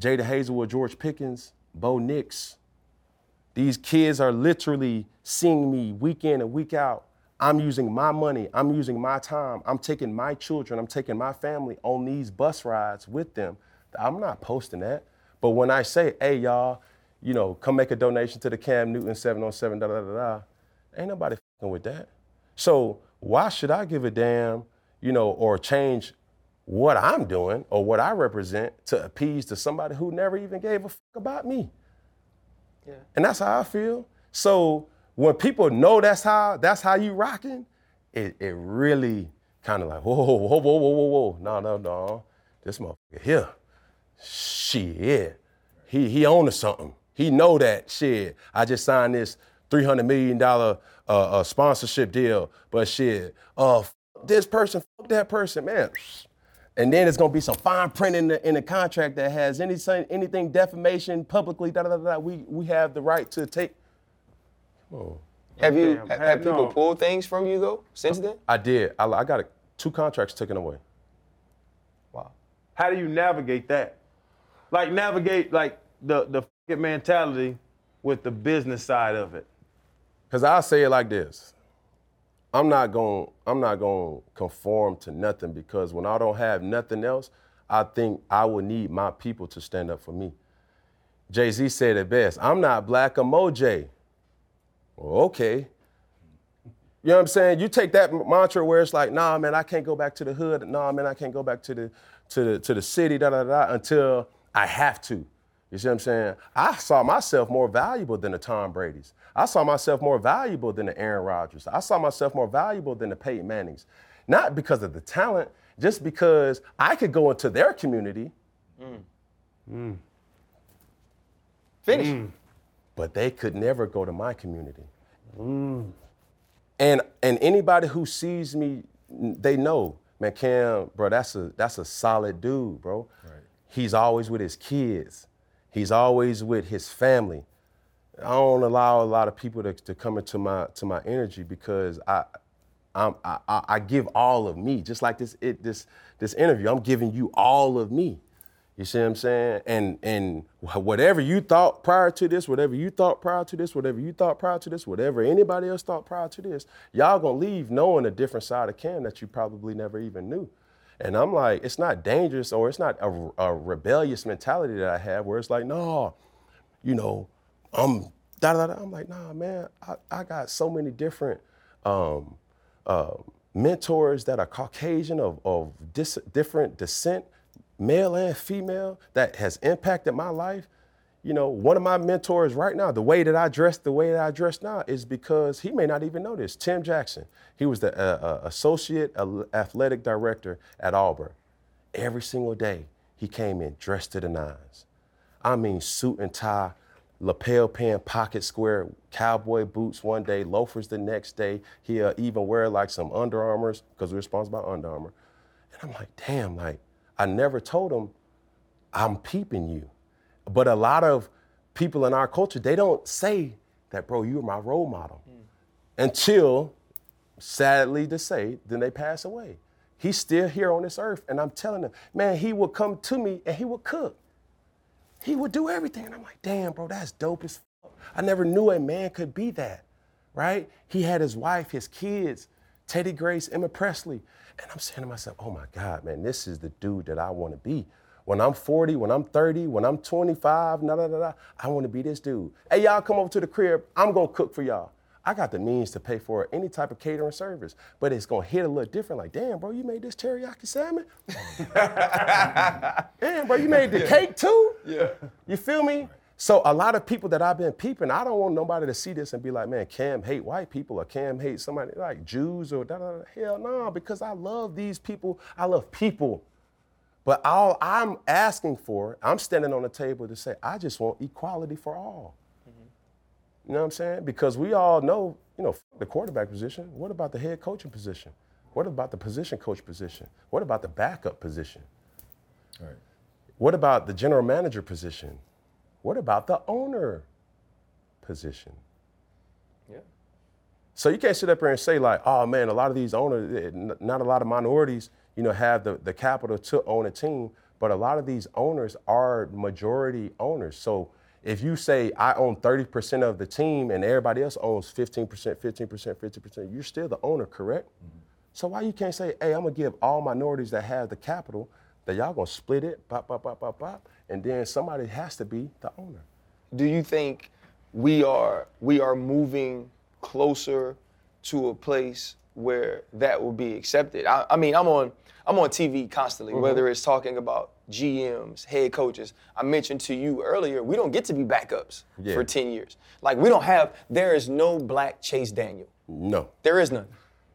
Jada Hazelwood, George Pickens, Bo Nix. These kids are literally seeing me week in and week out. I'm using my money, I'm using my time, I'm taking my children, I'm taking my family on these bus rides with them. I'm not posting that. But when I say, hey, y'all, you know, come make a donation to the Cam Newton 707, da da da da, ain't nobody fucking with that. So why should I give a damn, you know, or change what I'm doing or what I represent to appease to somebody who never even gave a fuck about me? Yeah. And that's how I feel. So when people know that's how that's how you rocking, it, it really kind of like, whoa, whoa, whoa, whoa, whoa, whoa. No, no, no. This motherfucker here. Shit. He he owns something. He know that shit. I just signed this $300 million uh, uh, sponsorship deal, but shit, uh, this person, that person, man. And then it's gonna be some fine print in the in the contract that has anything anything defamation publicly. Da, da, da, da. We we have the right to take. Oh. Have you Damn, have, have people no. pulled things from you though since then? I did. I, I got a, two contracts taken away. Wow. How do you navigate that? Like navigate like the the mentality with the business side of it. Cause I'll say it like this. I'm not going to I'm not going to conform to nothing because when I don't have nothing else, I think I will need my people to stand up for me. Jay-Z said it best. I'm not black emoji. Well, okay. You know what I'm saying? You take that mantra where it's like, nah, man, I can't go back to the hood. Nah, man, I can't go back to the to the to the city, da da da, until I have to. You see what I'm saying? I saw myself more valuable than the Tom Brady's. I saw myself more valuable than the Aaron Rodgers. I saw myself more valuable than the Peyton Mannings. Not because of the talent, just because I could go into their community. Mm. Mm. Finish. Mm. But they could never go to my community. Mm. And and anybody who sees me, they know, man, Cam, bro, that's a that's a solid dude, bro. Right. He's always with his kids. He's always with his family. I don't allow a lot of people to, to come into my to my energy because I, I'm, I, I give all of me. Just like this it, this this interview, I'm giving you all of me. You see what I'm saying? And and whatever you thought prior to this, whatever you thought prior to this, whatever you thought prior to this, whatever anybody else thought prior to this, y'all gonna leave knowing a different side of Cam that you probably never even knew. And I'm like, it's not dangerous or it's not a, a rebellious mentality that I have where it's like, no, you know, I'm da da da. I'm like, nah, man, I, I got so many different um, uh, mentors that are Caucasian of, of dis- different descent, male and female, that has impacted my life you know, one of my mentors right now, the way that I dress, the way that I dress now is because he may not even know this. Tim Jackson, he was the uh, uh, associate athletic director at Auburn. Every single day, he came in dressed to the nines. I mean, suit and tie, lapel pin, pocket square, cowboy boots one day, loafers the next day. He'll even wear like some Under Armours because we're sponsored by Under Armour. And I'm like, damn, like I never told him I'm peeping you. But a lot of people in our culture, they don't say that, bro, you're my role model. Hmm. Until, sadly to say, then they pass away. He's still here on this earth, and I'm telling him, man, he will come to me and he will cook. He would do everything. And I'm like, damn, bro, that's dope as fuck. I never knew a man could be that, right? He had his wife, his kids, Teddy Grace, Emma Presley. And I'm saying to myself, oh my God, man, this is the dude that I want to be. When I'm 40, when I'm 30, when I'm 25, nah, nah, nah, nah, I want to be this dude. Hey, y'all come over to the crib. I'm going to cook for y'all. I got the means to pay for any type of catering service, but it's gonna hit a little different. Like, damn, bro, you made this teriyaki salmon. *laughs* damn, bro, you made the cake too. Yeah. You feel me? So a lot of people that I've been peeping, I don't want nobody to see this and be like, man, Cam hate white people or Cam hate somebody like Jews or da da da. Hell no, because I love these people. I love people. But all I'm asking for, I'm standing on the table to say, I just want equality for all. You know what I'm saying? Because we all know, you know, the quarterback position. What about the head coaching position? What about the position coach position? What about the backup position? Right. What about the general manager position? What about the owner position? Yeah. So you can't sit up here and say like, oh man, a lot of these owners, eh, not a lot of minorities, you know, have the, the capital to own a team, but a lot of these owners are majority owners. So if you say I own 30% of the team and everybody else owns 15%, 15%, 50%, you're still the owner, correct? Mm-hmm. So why you can't say, hey, I'm gonna give all minorities that have the capital that y'all gonna split it, pop, pop, pop, pop, pop, and then somebody has to be the owner. do you think we are we are moving closer to a place where that will be accepted? I, I mean, I'm on I'm on TV constantly, mm-hmm. whether it's talking about GMs, head coaches. I mentioned to you earlier, we don't get to be backups Yeah. for 10 years. Like we don't have there is no black Chase Daniel. No. There is none,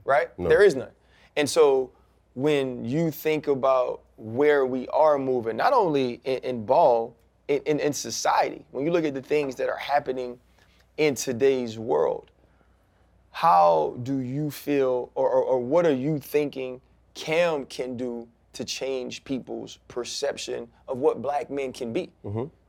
right? No. There is none. And so when you think about where we are moving, not only in, in ball, in, in, in society, when you look at the things that are happening in today's world, how do you feel or, or, or what are you thinking Cam can do to change people's perception of what black men can be,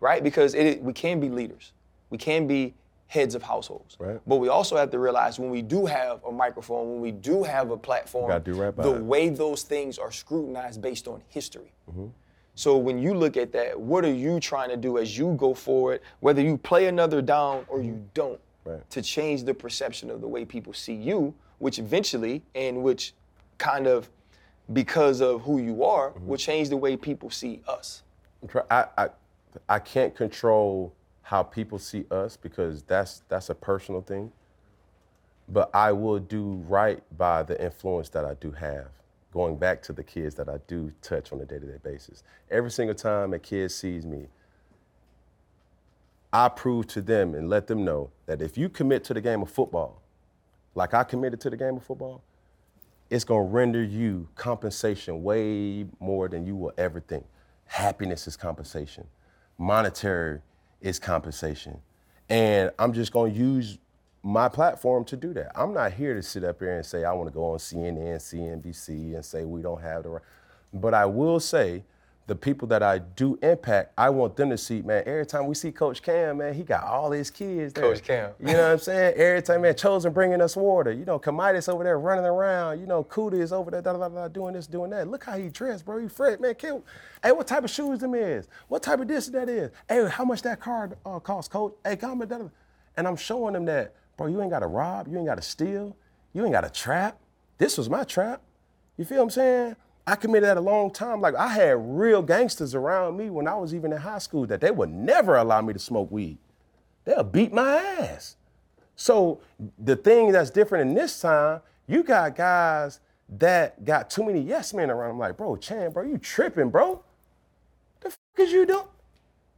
right? Because it, we can be leaders, we can be heads of households, Right. but we also have to realize when we do have a microphone, when we do have a platform, right the it. way those things are scrutinized based on history. So when you look at that, what are you trying to do as you go forward, whether you play another down or you don't, Right. to change the perception of the way people see you, which eventually and which kind of because of who you are mm-hmm. will change the way people see us. I, I, I can't control how people see us because that's that's a personal thing. But I will do right by the influence that I do have. Going back to the kids that I do touch on a day-to-day basis. Every single time a kid sees me, I prove to them and let them know that if you commit to the game of football, like I committed to the game of football, it's gonna render you compensation way more than you will ever think. Happiness is compensation, monetary is compensation. And I'm just gonna use my platform to do that. I'm not here to sit up here and say I wanna go on CNN, CNBC, and say we don't have the right. But I will say, the people that I do impact, I want them to see, man, every time we see Coach Cam, man, he got all his kids there. Coach Cam. You know what I'm saying? Every time, man, Chosen bringing us water. You know, Kamitis over there running around. You know, Kuda is over there da, da, da, da, doing this, doing that. Look how he dressed, bro. He fresh, man. Kill. Hey, what type of shoes them is? What type of this and that is? Hey, how much that car uh, cost, coach? Hey, come da, da, da. And I'm showing them that, bro, you ain't got to rob. You ain't got to steal. You ain't got to trap. This was my trap. You feel what I'm saying? I committed that a long time. Like I had real gangsters around me when I was even in high school that they would never allow me to smoke weed. They'll beat my ass. So the thing that's different in this time, you got guys that got too many yes men around. I'm like, bro, Chan, bro, you tripping, bro? The fuck is you doing?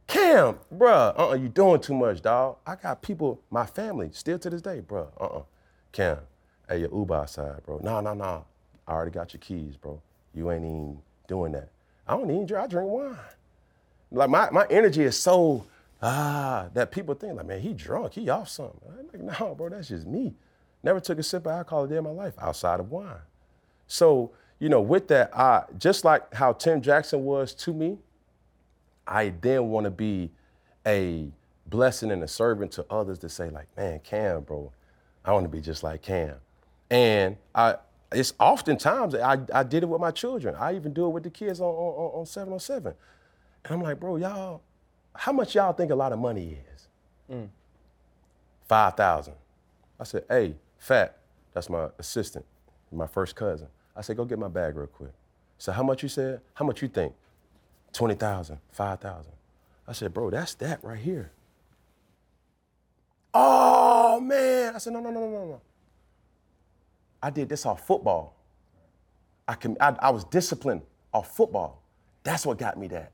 Cam, bruh, uh-uh, you doing too much, dog. I got people, my family, still to this day, bruh, uh-uh. Cam, hey, your Uber outside, bro. Nah, nah, nah. I already got your keys, bro. You ain't even doing that. I don't even drink, I drink wine. Like my, my energy is so ah that people think like, man, he drunk, he off something. I'm like, no, bro, that's just me. Never took a sip of alcohol a day in my life outside of wine. So, you know, with that, I just like how Tim Jackson was to me, I then want to be a blessing and a servant to others to say, like, man, Cam, bro, I want to be just like Cam. And I it's oftentimes I, I did it with my children. I even do it with the kids on, on, on 707. And I'm like, bro, y'all, how much y'all think a lot of money is? Mm. 5,000. I said, hey, Fat, that's my assistant, my first cousin. I said, go get my bag real quick. So how much you said? How much you think? 20,000, 5,000. I said, bro, that's that right here. Oh man. I said, no, no, no, no, no, no. I did this off football. I, can, I, I was disciplined off football. That's what got me that.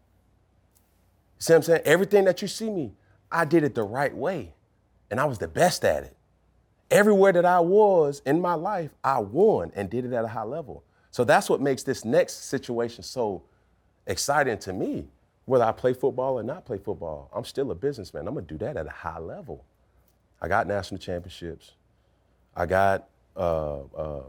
See what I'm saying? Everything that you see me, I did it the right way. And I was the best at it. Everywhere that I was in my life, I won and did it at a high level. So that's what makes this next situation so exciting to me. Whether I play football or not play football, I'm still a businessman. I'm gonna do that at a high level. I got national championships. I got, uh, uh,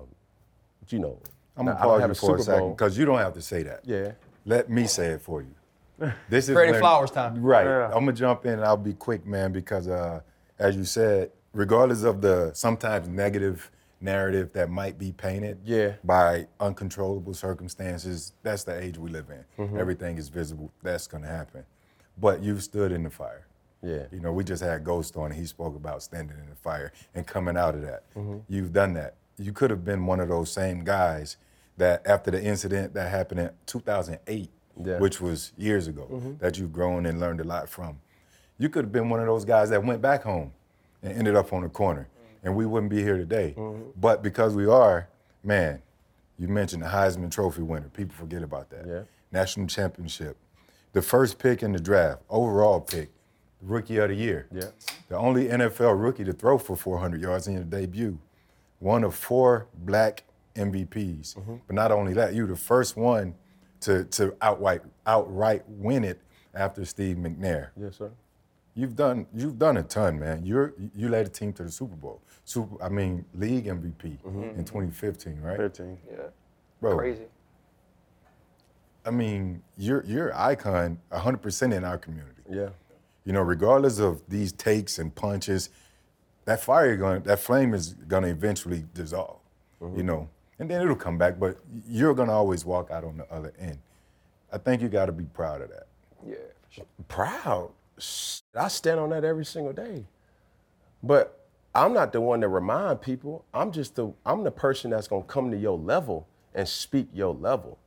you know, I'm gonna pause you for a second because you don't have to say that. Yeah. Let me say it for you. *laughs* This is Freddie when- Flowers time. Right. Yeah. I'm gonna jump in and I'll be quick, man, because uh, as you said, regardless of the sometimes negative narrative that might be painted Yeah. by uncontrollable circumstances, that's the age we live in. Mm-hmm. Everything is visible. That's gonna happen. But you've stood in the fire. Yeah. You know, we just had Ghost on and he spoke about standing in the fire and coming out of that. Mm-hmm. You've done that. You could have been one of those same guys that after the incident that happened in 2008, Yeah. Mm-hmm. which was years ago, that you've grown and learned a lot from. You could have been one of those guys that went back home and ended up on the corner, and we wouldn't be here today. Mm-hmm. But because we are, man, you mentioned the Heisman Trophy winner. People forget about that. Yeah. National championship, the first pick in the draft, overall pick, rookie of the year. Yeah. The only NFL rookie to throw for 400 yards in your debut. One of four black MVPs. Mm-hmm. But not only that, you were the first one to, to outright, outright win it after Steve McNair. Yes, sir. You've done you've done a ton, man. You're you led the team to the Super Bowl. Super, I mean, league MVP in 2015, right? 15. Yeah. Bro, Crazy. I mean, you're you're an icon 100% in our community. Yeah. You know, regardless of these takes and punches, that fire going that flame is gonna eventually dissolve. You mm-hmm. know, and then it'll come back, but you're gonna always walk out on the other end. I think you got to be proud of that. Yeah. sure. proud. I stand on that every single day. But I'm not the one to remind people. I'm just the I'm the person that's gonna come to your level and speak your level.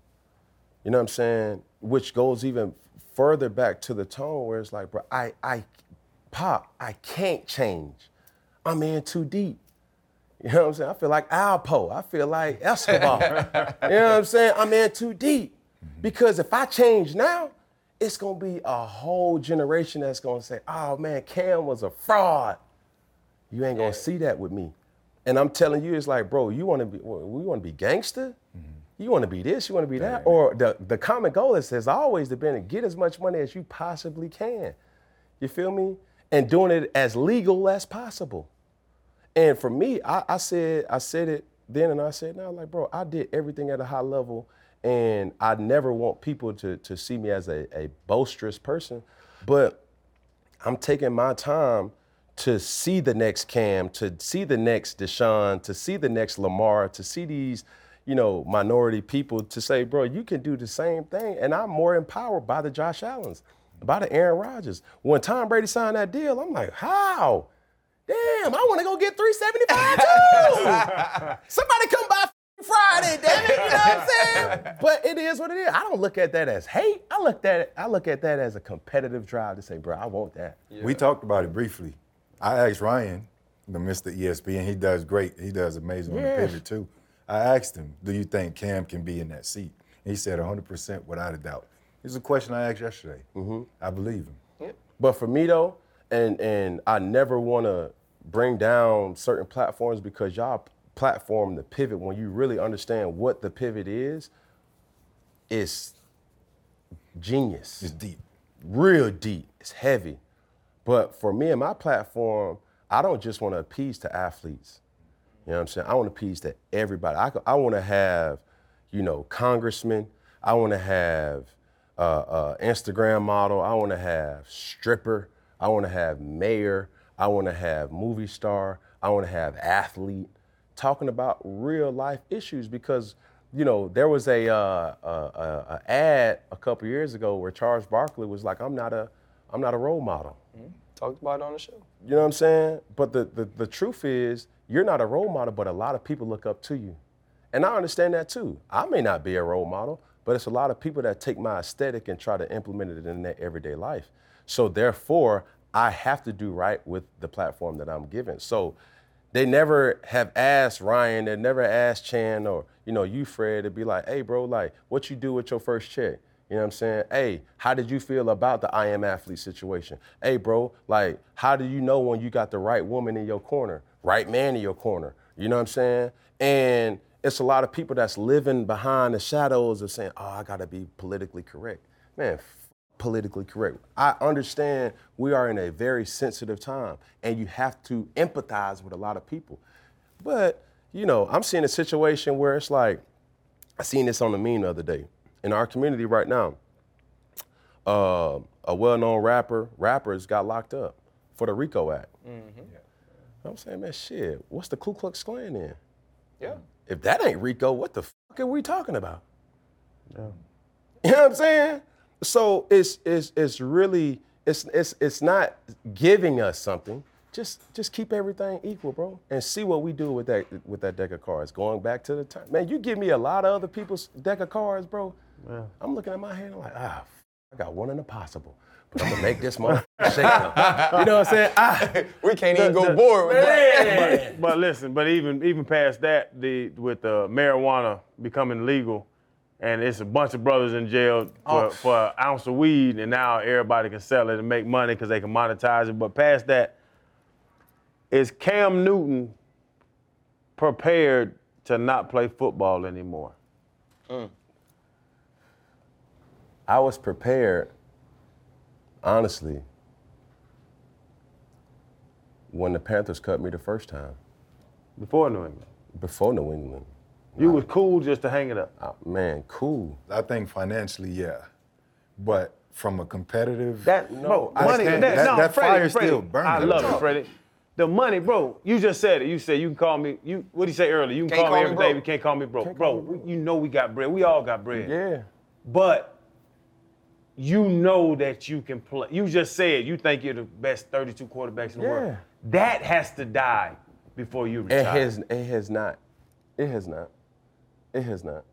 You know what I'm saying? Which goes even further back to the tone where it's like, bro, I I pop, I can't change. I'm in too deep. You know what I'm saying? I feel like Alpo. I feel like *laughs* Escobar. you know what I'm saying? I'm in too deep. Mm-hmm. Because if I change now, it's gonna be a whole generation that's gonna say, oh man, Cam was a fraud. You ain't gonna see that with me. And I'm telling you, it's like, bro, you wanna be we wanna be gangster? Mm-hmm. You wanna be this, you wanna be that? Or the, the common goal is has always been to get as much money as you possibly can. You feel me? And doing it as legal as possible. And for me, I, I said I said it then and I said now, like, bro, I did everything at a high level, and I never want people to to see me as a, a boisterous person, but I'm taking my time to see the next Cam, to see the next Deshaun, to see the next Lamar, to see these, you know, minority people to say, bro, you can do the same thing. And I'm more empowered by the Josh Allens, by the Aaron Rodgers. When Tom Brady signed that deal, I'm like, how? Damn, I want to go get 375 too. *laughs* Somebody come by Friday, damn it, you know what I'm saying? But it is what it is. I don't look at that as hate. I look at I look at that as a competitive drive to say, bro, I want that. We talked about it briefly. I asked Ryan, the Mr. ESPN, he does great. He does amazing on the Yeah. pivot too. I asked him, do you think Cam can be in that seat? And he said 100% without a doubt. It's a question I asked yesterday. Mm-hmm. I believe him. But for me though, and and I never want to bring down certain platforms because y'all platform the pivot when you really understand what the pivot is. It's genius. It's deep. real deep. It's heavy. But for me and my platform, I don't just want to appease to athletes. You know what I'm saying? I want to appease to everybody. I, I want to have, you know, congressmen. I want to have uh, uh, Instagram model. I want to have stripper. I want to have mayor. I want to have movie star. I want to have athlete talking about real life issues because you know there was a, uh, a, a, a ad a couple years ago where Charles Barkley was like, "I'm not a I'm not a role model." Talked about it on the show. You know what I'm saying? But the, the, the truth is, you're not a role model, but a lot of people look up to you. And I understand that too. I may not be a role model, but it's a lot of people that take my aesthetic and try to implement it in their everyday life. So therefore, I have to do right with the platform that I'm given. So they never have asked Ryan, they never asked Chan or, you know, you, Fred, to be like, hey, bro, like, what you do with your first check? You know what I'm saying? Hey, how did you feel about the I am athlete situation? Hey, bro, like, how do you know when you got the right woman in your corner, right man in your corner? You know what I'm saying? And it's a lot of people that's living behind the shadows of saying, oh, I gotta be politically correct. Man, f- politically correct. I understand we are in a very sensitive time and you have to empathize with a lot of people. But, you know, I'm seeing a situation where it's like, I seen this on the meme the other day. In our community right now, uh, a well-known rapper, rappers got locked up for the RICO Act. I'm saying, man, shit, what's the Ku Klux Klan in? Yeah. If that ain't RICO, what the fuck are we talking about? Yeah. You know what I'm saying? So it's it's it's really it's it's it's not giving us something. Just just keep everything equal, bro, and see what we do with that with that deck of cards. Going back to the time, man, you give me a lot of other people's deck of cards, bro. I'm looking at my hand I'm like, ah, f- I got one in the possible, but I'm gonna make this motherfucker shake up. You know what I'm saying? Ah, *laughs* We can't even go board with that. But, but listen, but even even past that, the with the marijuana becoming legal, and it's a bunch of brothers in jail for, for an ounce of weed, and now everybody can sell it and make money because they can monetize it. But past that, is Cam Newton prepared to not play football anymore? I was prepared, honestly, when the Panthers cut me the first time Before New England, before New England. you was cool just to hang it up. Ah, man, cool. I think financially, yeah. But from a competitive That bro, money. can't- That, that- no, that Freddie, fire's Freddie, still burning. I love it, Freddie. The money, bro. You just said it. You said you can call me. You what did you say earlier? You can call, me call me every day. broke. You can't call me broke, bro. we- you know we got bread. We all got bread. Yeah. But you know that you can play. You just said you think you're the best 32 quarterbacks in the world. Yeah. That has to die before you retire. It has it has not. It has not. It has not.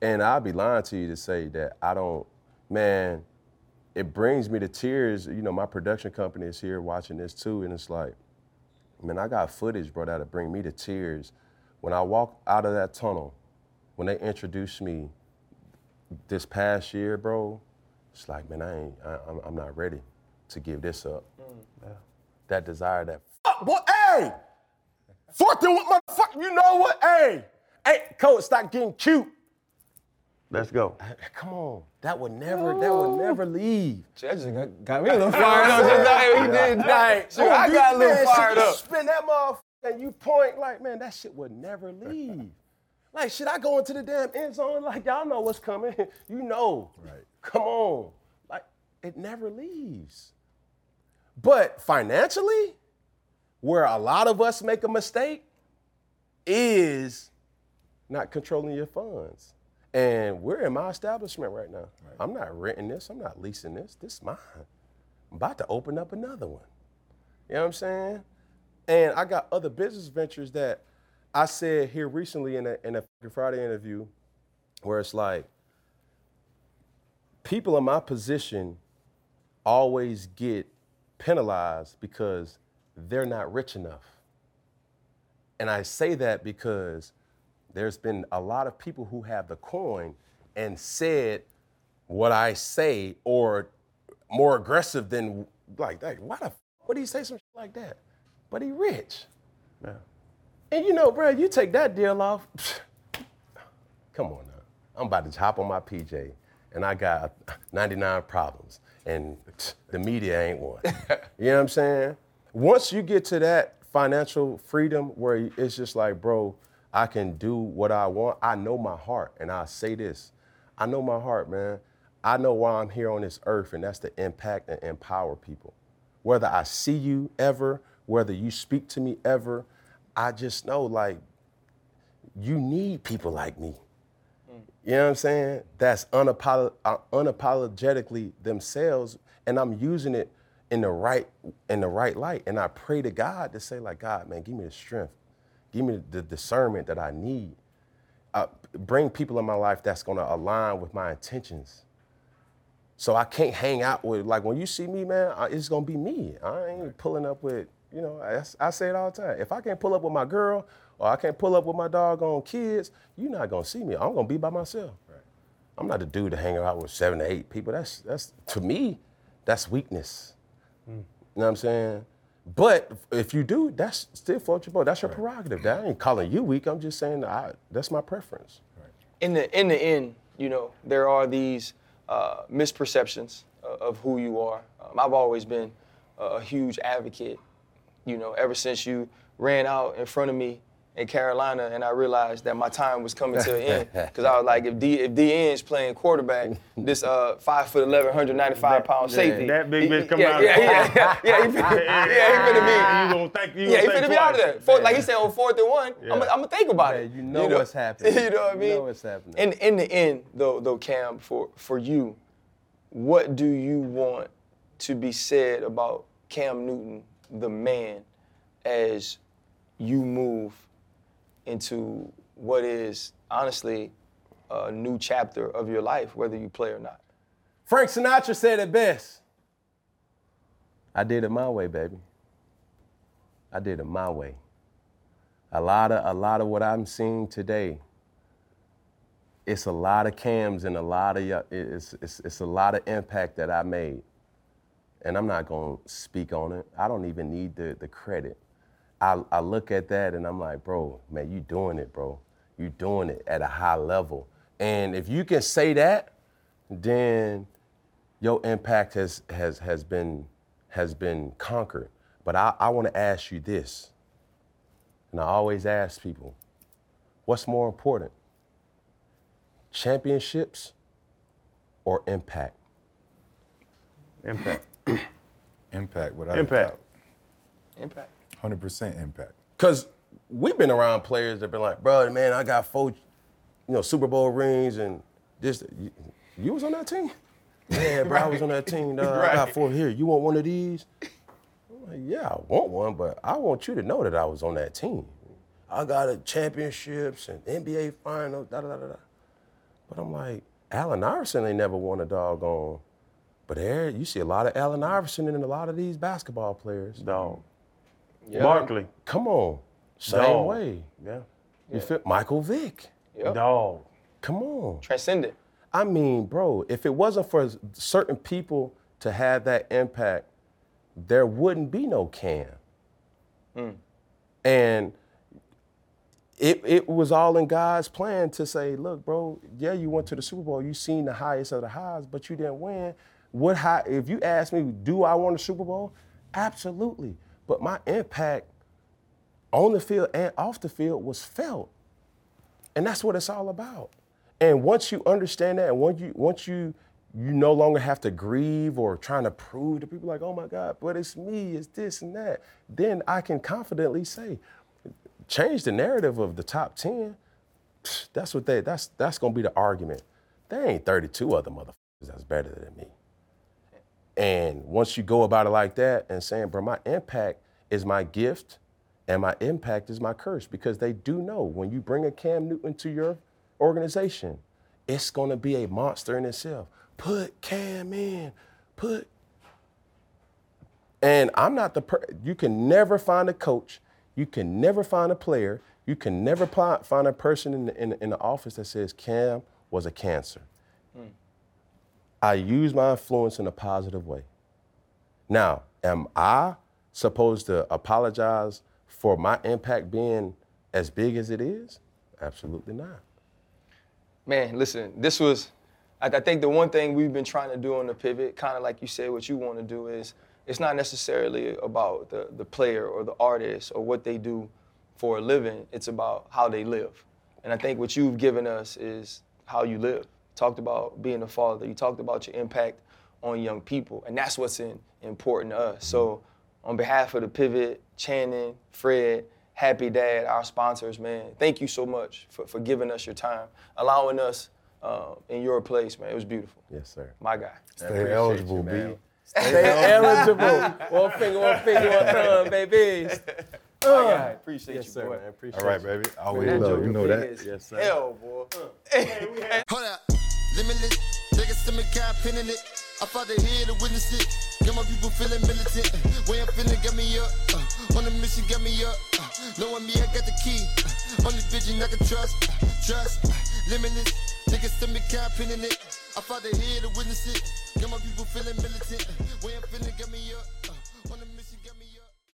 And I'll be lying to you to say that I don't, man, it brings me to tears. You know, my production company is here watching this too, and it's like, man, I got footage, bro, that'll bring me to tears. When I walk out of that tunnel, when they introduced me this past year, bro, it's like, man, I ain't, I, I'm, I'm not ready to give this up. Mm. That desire, that fuck, boy, hey, fourth and one, motherfucker, you know what? Hey, hey, coach, stop getting cute. Let's go. *laughs* Come on, that would never, that would never leave. That just got, got me a little fired up. Just like he did tonight. Shit, I got a little fired shit, up. You spin that motherfucker and you point like, man, that shit would never leave. *laughs* Like, shit, I go into the damn end zone like y'all know what's coming. *laughs* You know. Right. Come on. Like, it never leaves. But financially, where a lot of us make a mistake is not controlling your funds. And we're in my establishment right now. I'm not renting this, I'm not leasing this. This is mine. I'm about to open up another one. You know what I'm saying? And I got other business ventures that I said here recently in a, in a Friday interview where it's like, people in my position always get penalized because they're not rich enough. And I say that because there's been a lot of people who have the coin and said what I say or more aggressive than like that. Why the f- would he say some shit like that? But he rich. Yeah. And you know, bro, you take that deal off. *laughs* Come on now. I'm about to hop on my PJ and I got 99 problems. and *laughs* the media ain't one. *laughs* you know what I'm saying? Once you get to that financial freedom where it's just like, bro, I can do what I want. I know my heart, and I say this: I know my heart, man. I know why I'm here on this earth, and that's to impact and empower people. Whether I see you ever, whether you speak to me ever, I just know like you need people like me. You know what I'm saying? That's unapolo- uh, unapologetically themselves, and I'm using it in the right in the right light. And I pray to God to say, like, God, man, give me the strength, give me the discernment that I need. Uh, bring people in my life that's gonna align with my intentions. So I can't hang out with like when you see me, man, it's gonna be me. I ain't pulling up with, you know, I, I say it all the time. If I can't pull up with my girl or I can't pull up with my doggone kids, you're not gonna see me. I'm gonna be by myself. Right. I'm not the dude to hang out with seven to eight people. That's that's to me, that's weakness. Mm. You know what I'm saying? But if you do, that's still float your boat. That's your right. prerogative. That I ain't calling you weak. I'm just saying I, that's my preference. Right. In the in the end, you know, there are these uh, misperceptions of who you are. Um, I've always been a huge advocate. You know, ever since you ran out in front of me in Carolina, and I realized that my time was coming to an *laughs* end because I was like, if D if DN's playing quarterback, this uh five foot 11, 195 pound safety, that big bitch come yeah, out. Yeah, yeah, yeah, *laughs* yeah, he finna, yeah, he finna be. *laughs* You gonna think you yeah, he gonna finna be out of there. Fourth, like he said on fourth and one, Yeah. I'm gonna think about Yeah, it. you know what's happening. You know what I mean? You know what's happening. In in the end, though, though, Cam, for for you, what do you want to be said about Cam Newton, the man, as you move into what is honestly a new chapter of your life, whether you play or not? Frank Sinatra said it best. I did it my way, baby. I did it my way. A lot of a lot of what I'm seeing today. It's a lot of cams and a lot of it's, it's it's a lot of impact that I made, and I'm not gonna speak on it. I don't even need the the credit. I, I look at that and I'm like, bro, man, you doing it, bro. You doing it at a high level. And if you can say that, then your impact has has has been has been conquered. But I, I want to ask you this, and I always ask people, what's more important? Championships or impact? Impact. *coughs* Impact without Impact. Impact. Hundred percent impact. Cause we've been around players that been like, bro, man, I got four, you know, Super Bowl rings and this. You, you was on that team? *laughs* Yeah, bro, I was on that team. dawg. I got four here. You want one of these? I'm like, yeah, I want one, but I want you to know that I was on that team. I got a championships and NBA finals, da da da da. But I'm like, Allen Iverson ain't never won a doggone. But there, you see a lot of Allen Iverson in a lot of these basketball players. Dog. Barkley. Come on, same Dog. way. Yeah. You feel Michael Vick? Yep. Dog. Come on. Transcendent. I mean, bro, if it wasn't for certain people to have that impact, there wouldn't be no Cam. Mm. And it, it was all in God's plan to say, look, bro, yeah, you went to the Super Bowl, you seen the highest of the highs, but you didn't win. What high, if you ask me, do I want a Super Bowl? Absolutely. But my impact on the field and off the field was felt. And that's what it's all about. And once you understand that, and once you once you you no longer have to grieve or trying to prove to people like, oh my God, but it's me, it's this and that, then I can confidently say, change the narrative of the top 10. That's what they that's that's gonna be the argument. There ain't 32 other motherfuckers that's better than me. And once you go about it like that and saying, bro, my impact is my gift and my impact is my curse, because they do know when you bring a Cam Newton to your organization, it's gonna be a monster in itself. Put Cam in, put. And I'm not the per, you can never find a coach, you can never find a player, you can never find a person in the, in, in the office that says Cam was a cancer. I use my influence in a positive way. Now, am I supposed to apologize for my impact being as big as it is? Absolutely not. Man, listen, this was I, I think the one thing we've been trying to do on the pivot, kind of like you said, what you want to do is it's not necessarily about the, the player or the artist or what they do for a living. It's about how they live. And I think what you've given us is how you live. You talked about being a father. You talked about your impact on young people, and that's what's in, important to us. So, on behalf of the Pivot, Channing, Fred, Happy Dad, our sponsors, man, thank you so much for, for giving us your time, allowing us uh, in your place, man. It was beautiful. Yes, sir. My guy. Stay eligible, B. Stay eligible. *laughs* One finger, one finger, one thumb, *laughs* baby. My guy. Appreciate Yes, you, sir, boy. man. Appreciate All right, you. baby. Always That love. joke You know that. Yes, sir. Hell, boy. Hold up. Limitless. Niggas to me got pinning it. I fought the head to witness it. Got my people feeling militant. Way I'm feeling got me up. Uh, on the mission got me up. Uh, knowing me, I got the key. Uh, only vision I can trust. Trust. Limitless. Niggas to me got pinning it. I fought the head to witness it. Got my people feeling militant. Way I'm feeling got me up. On the.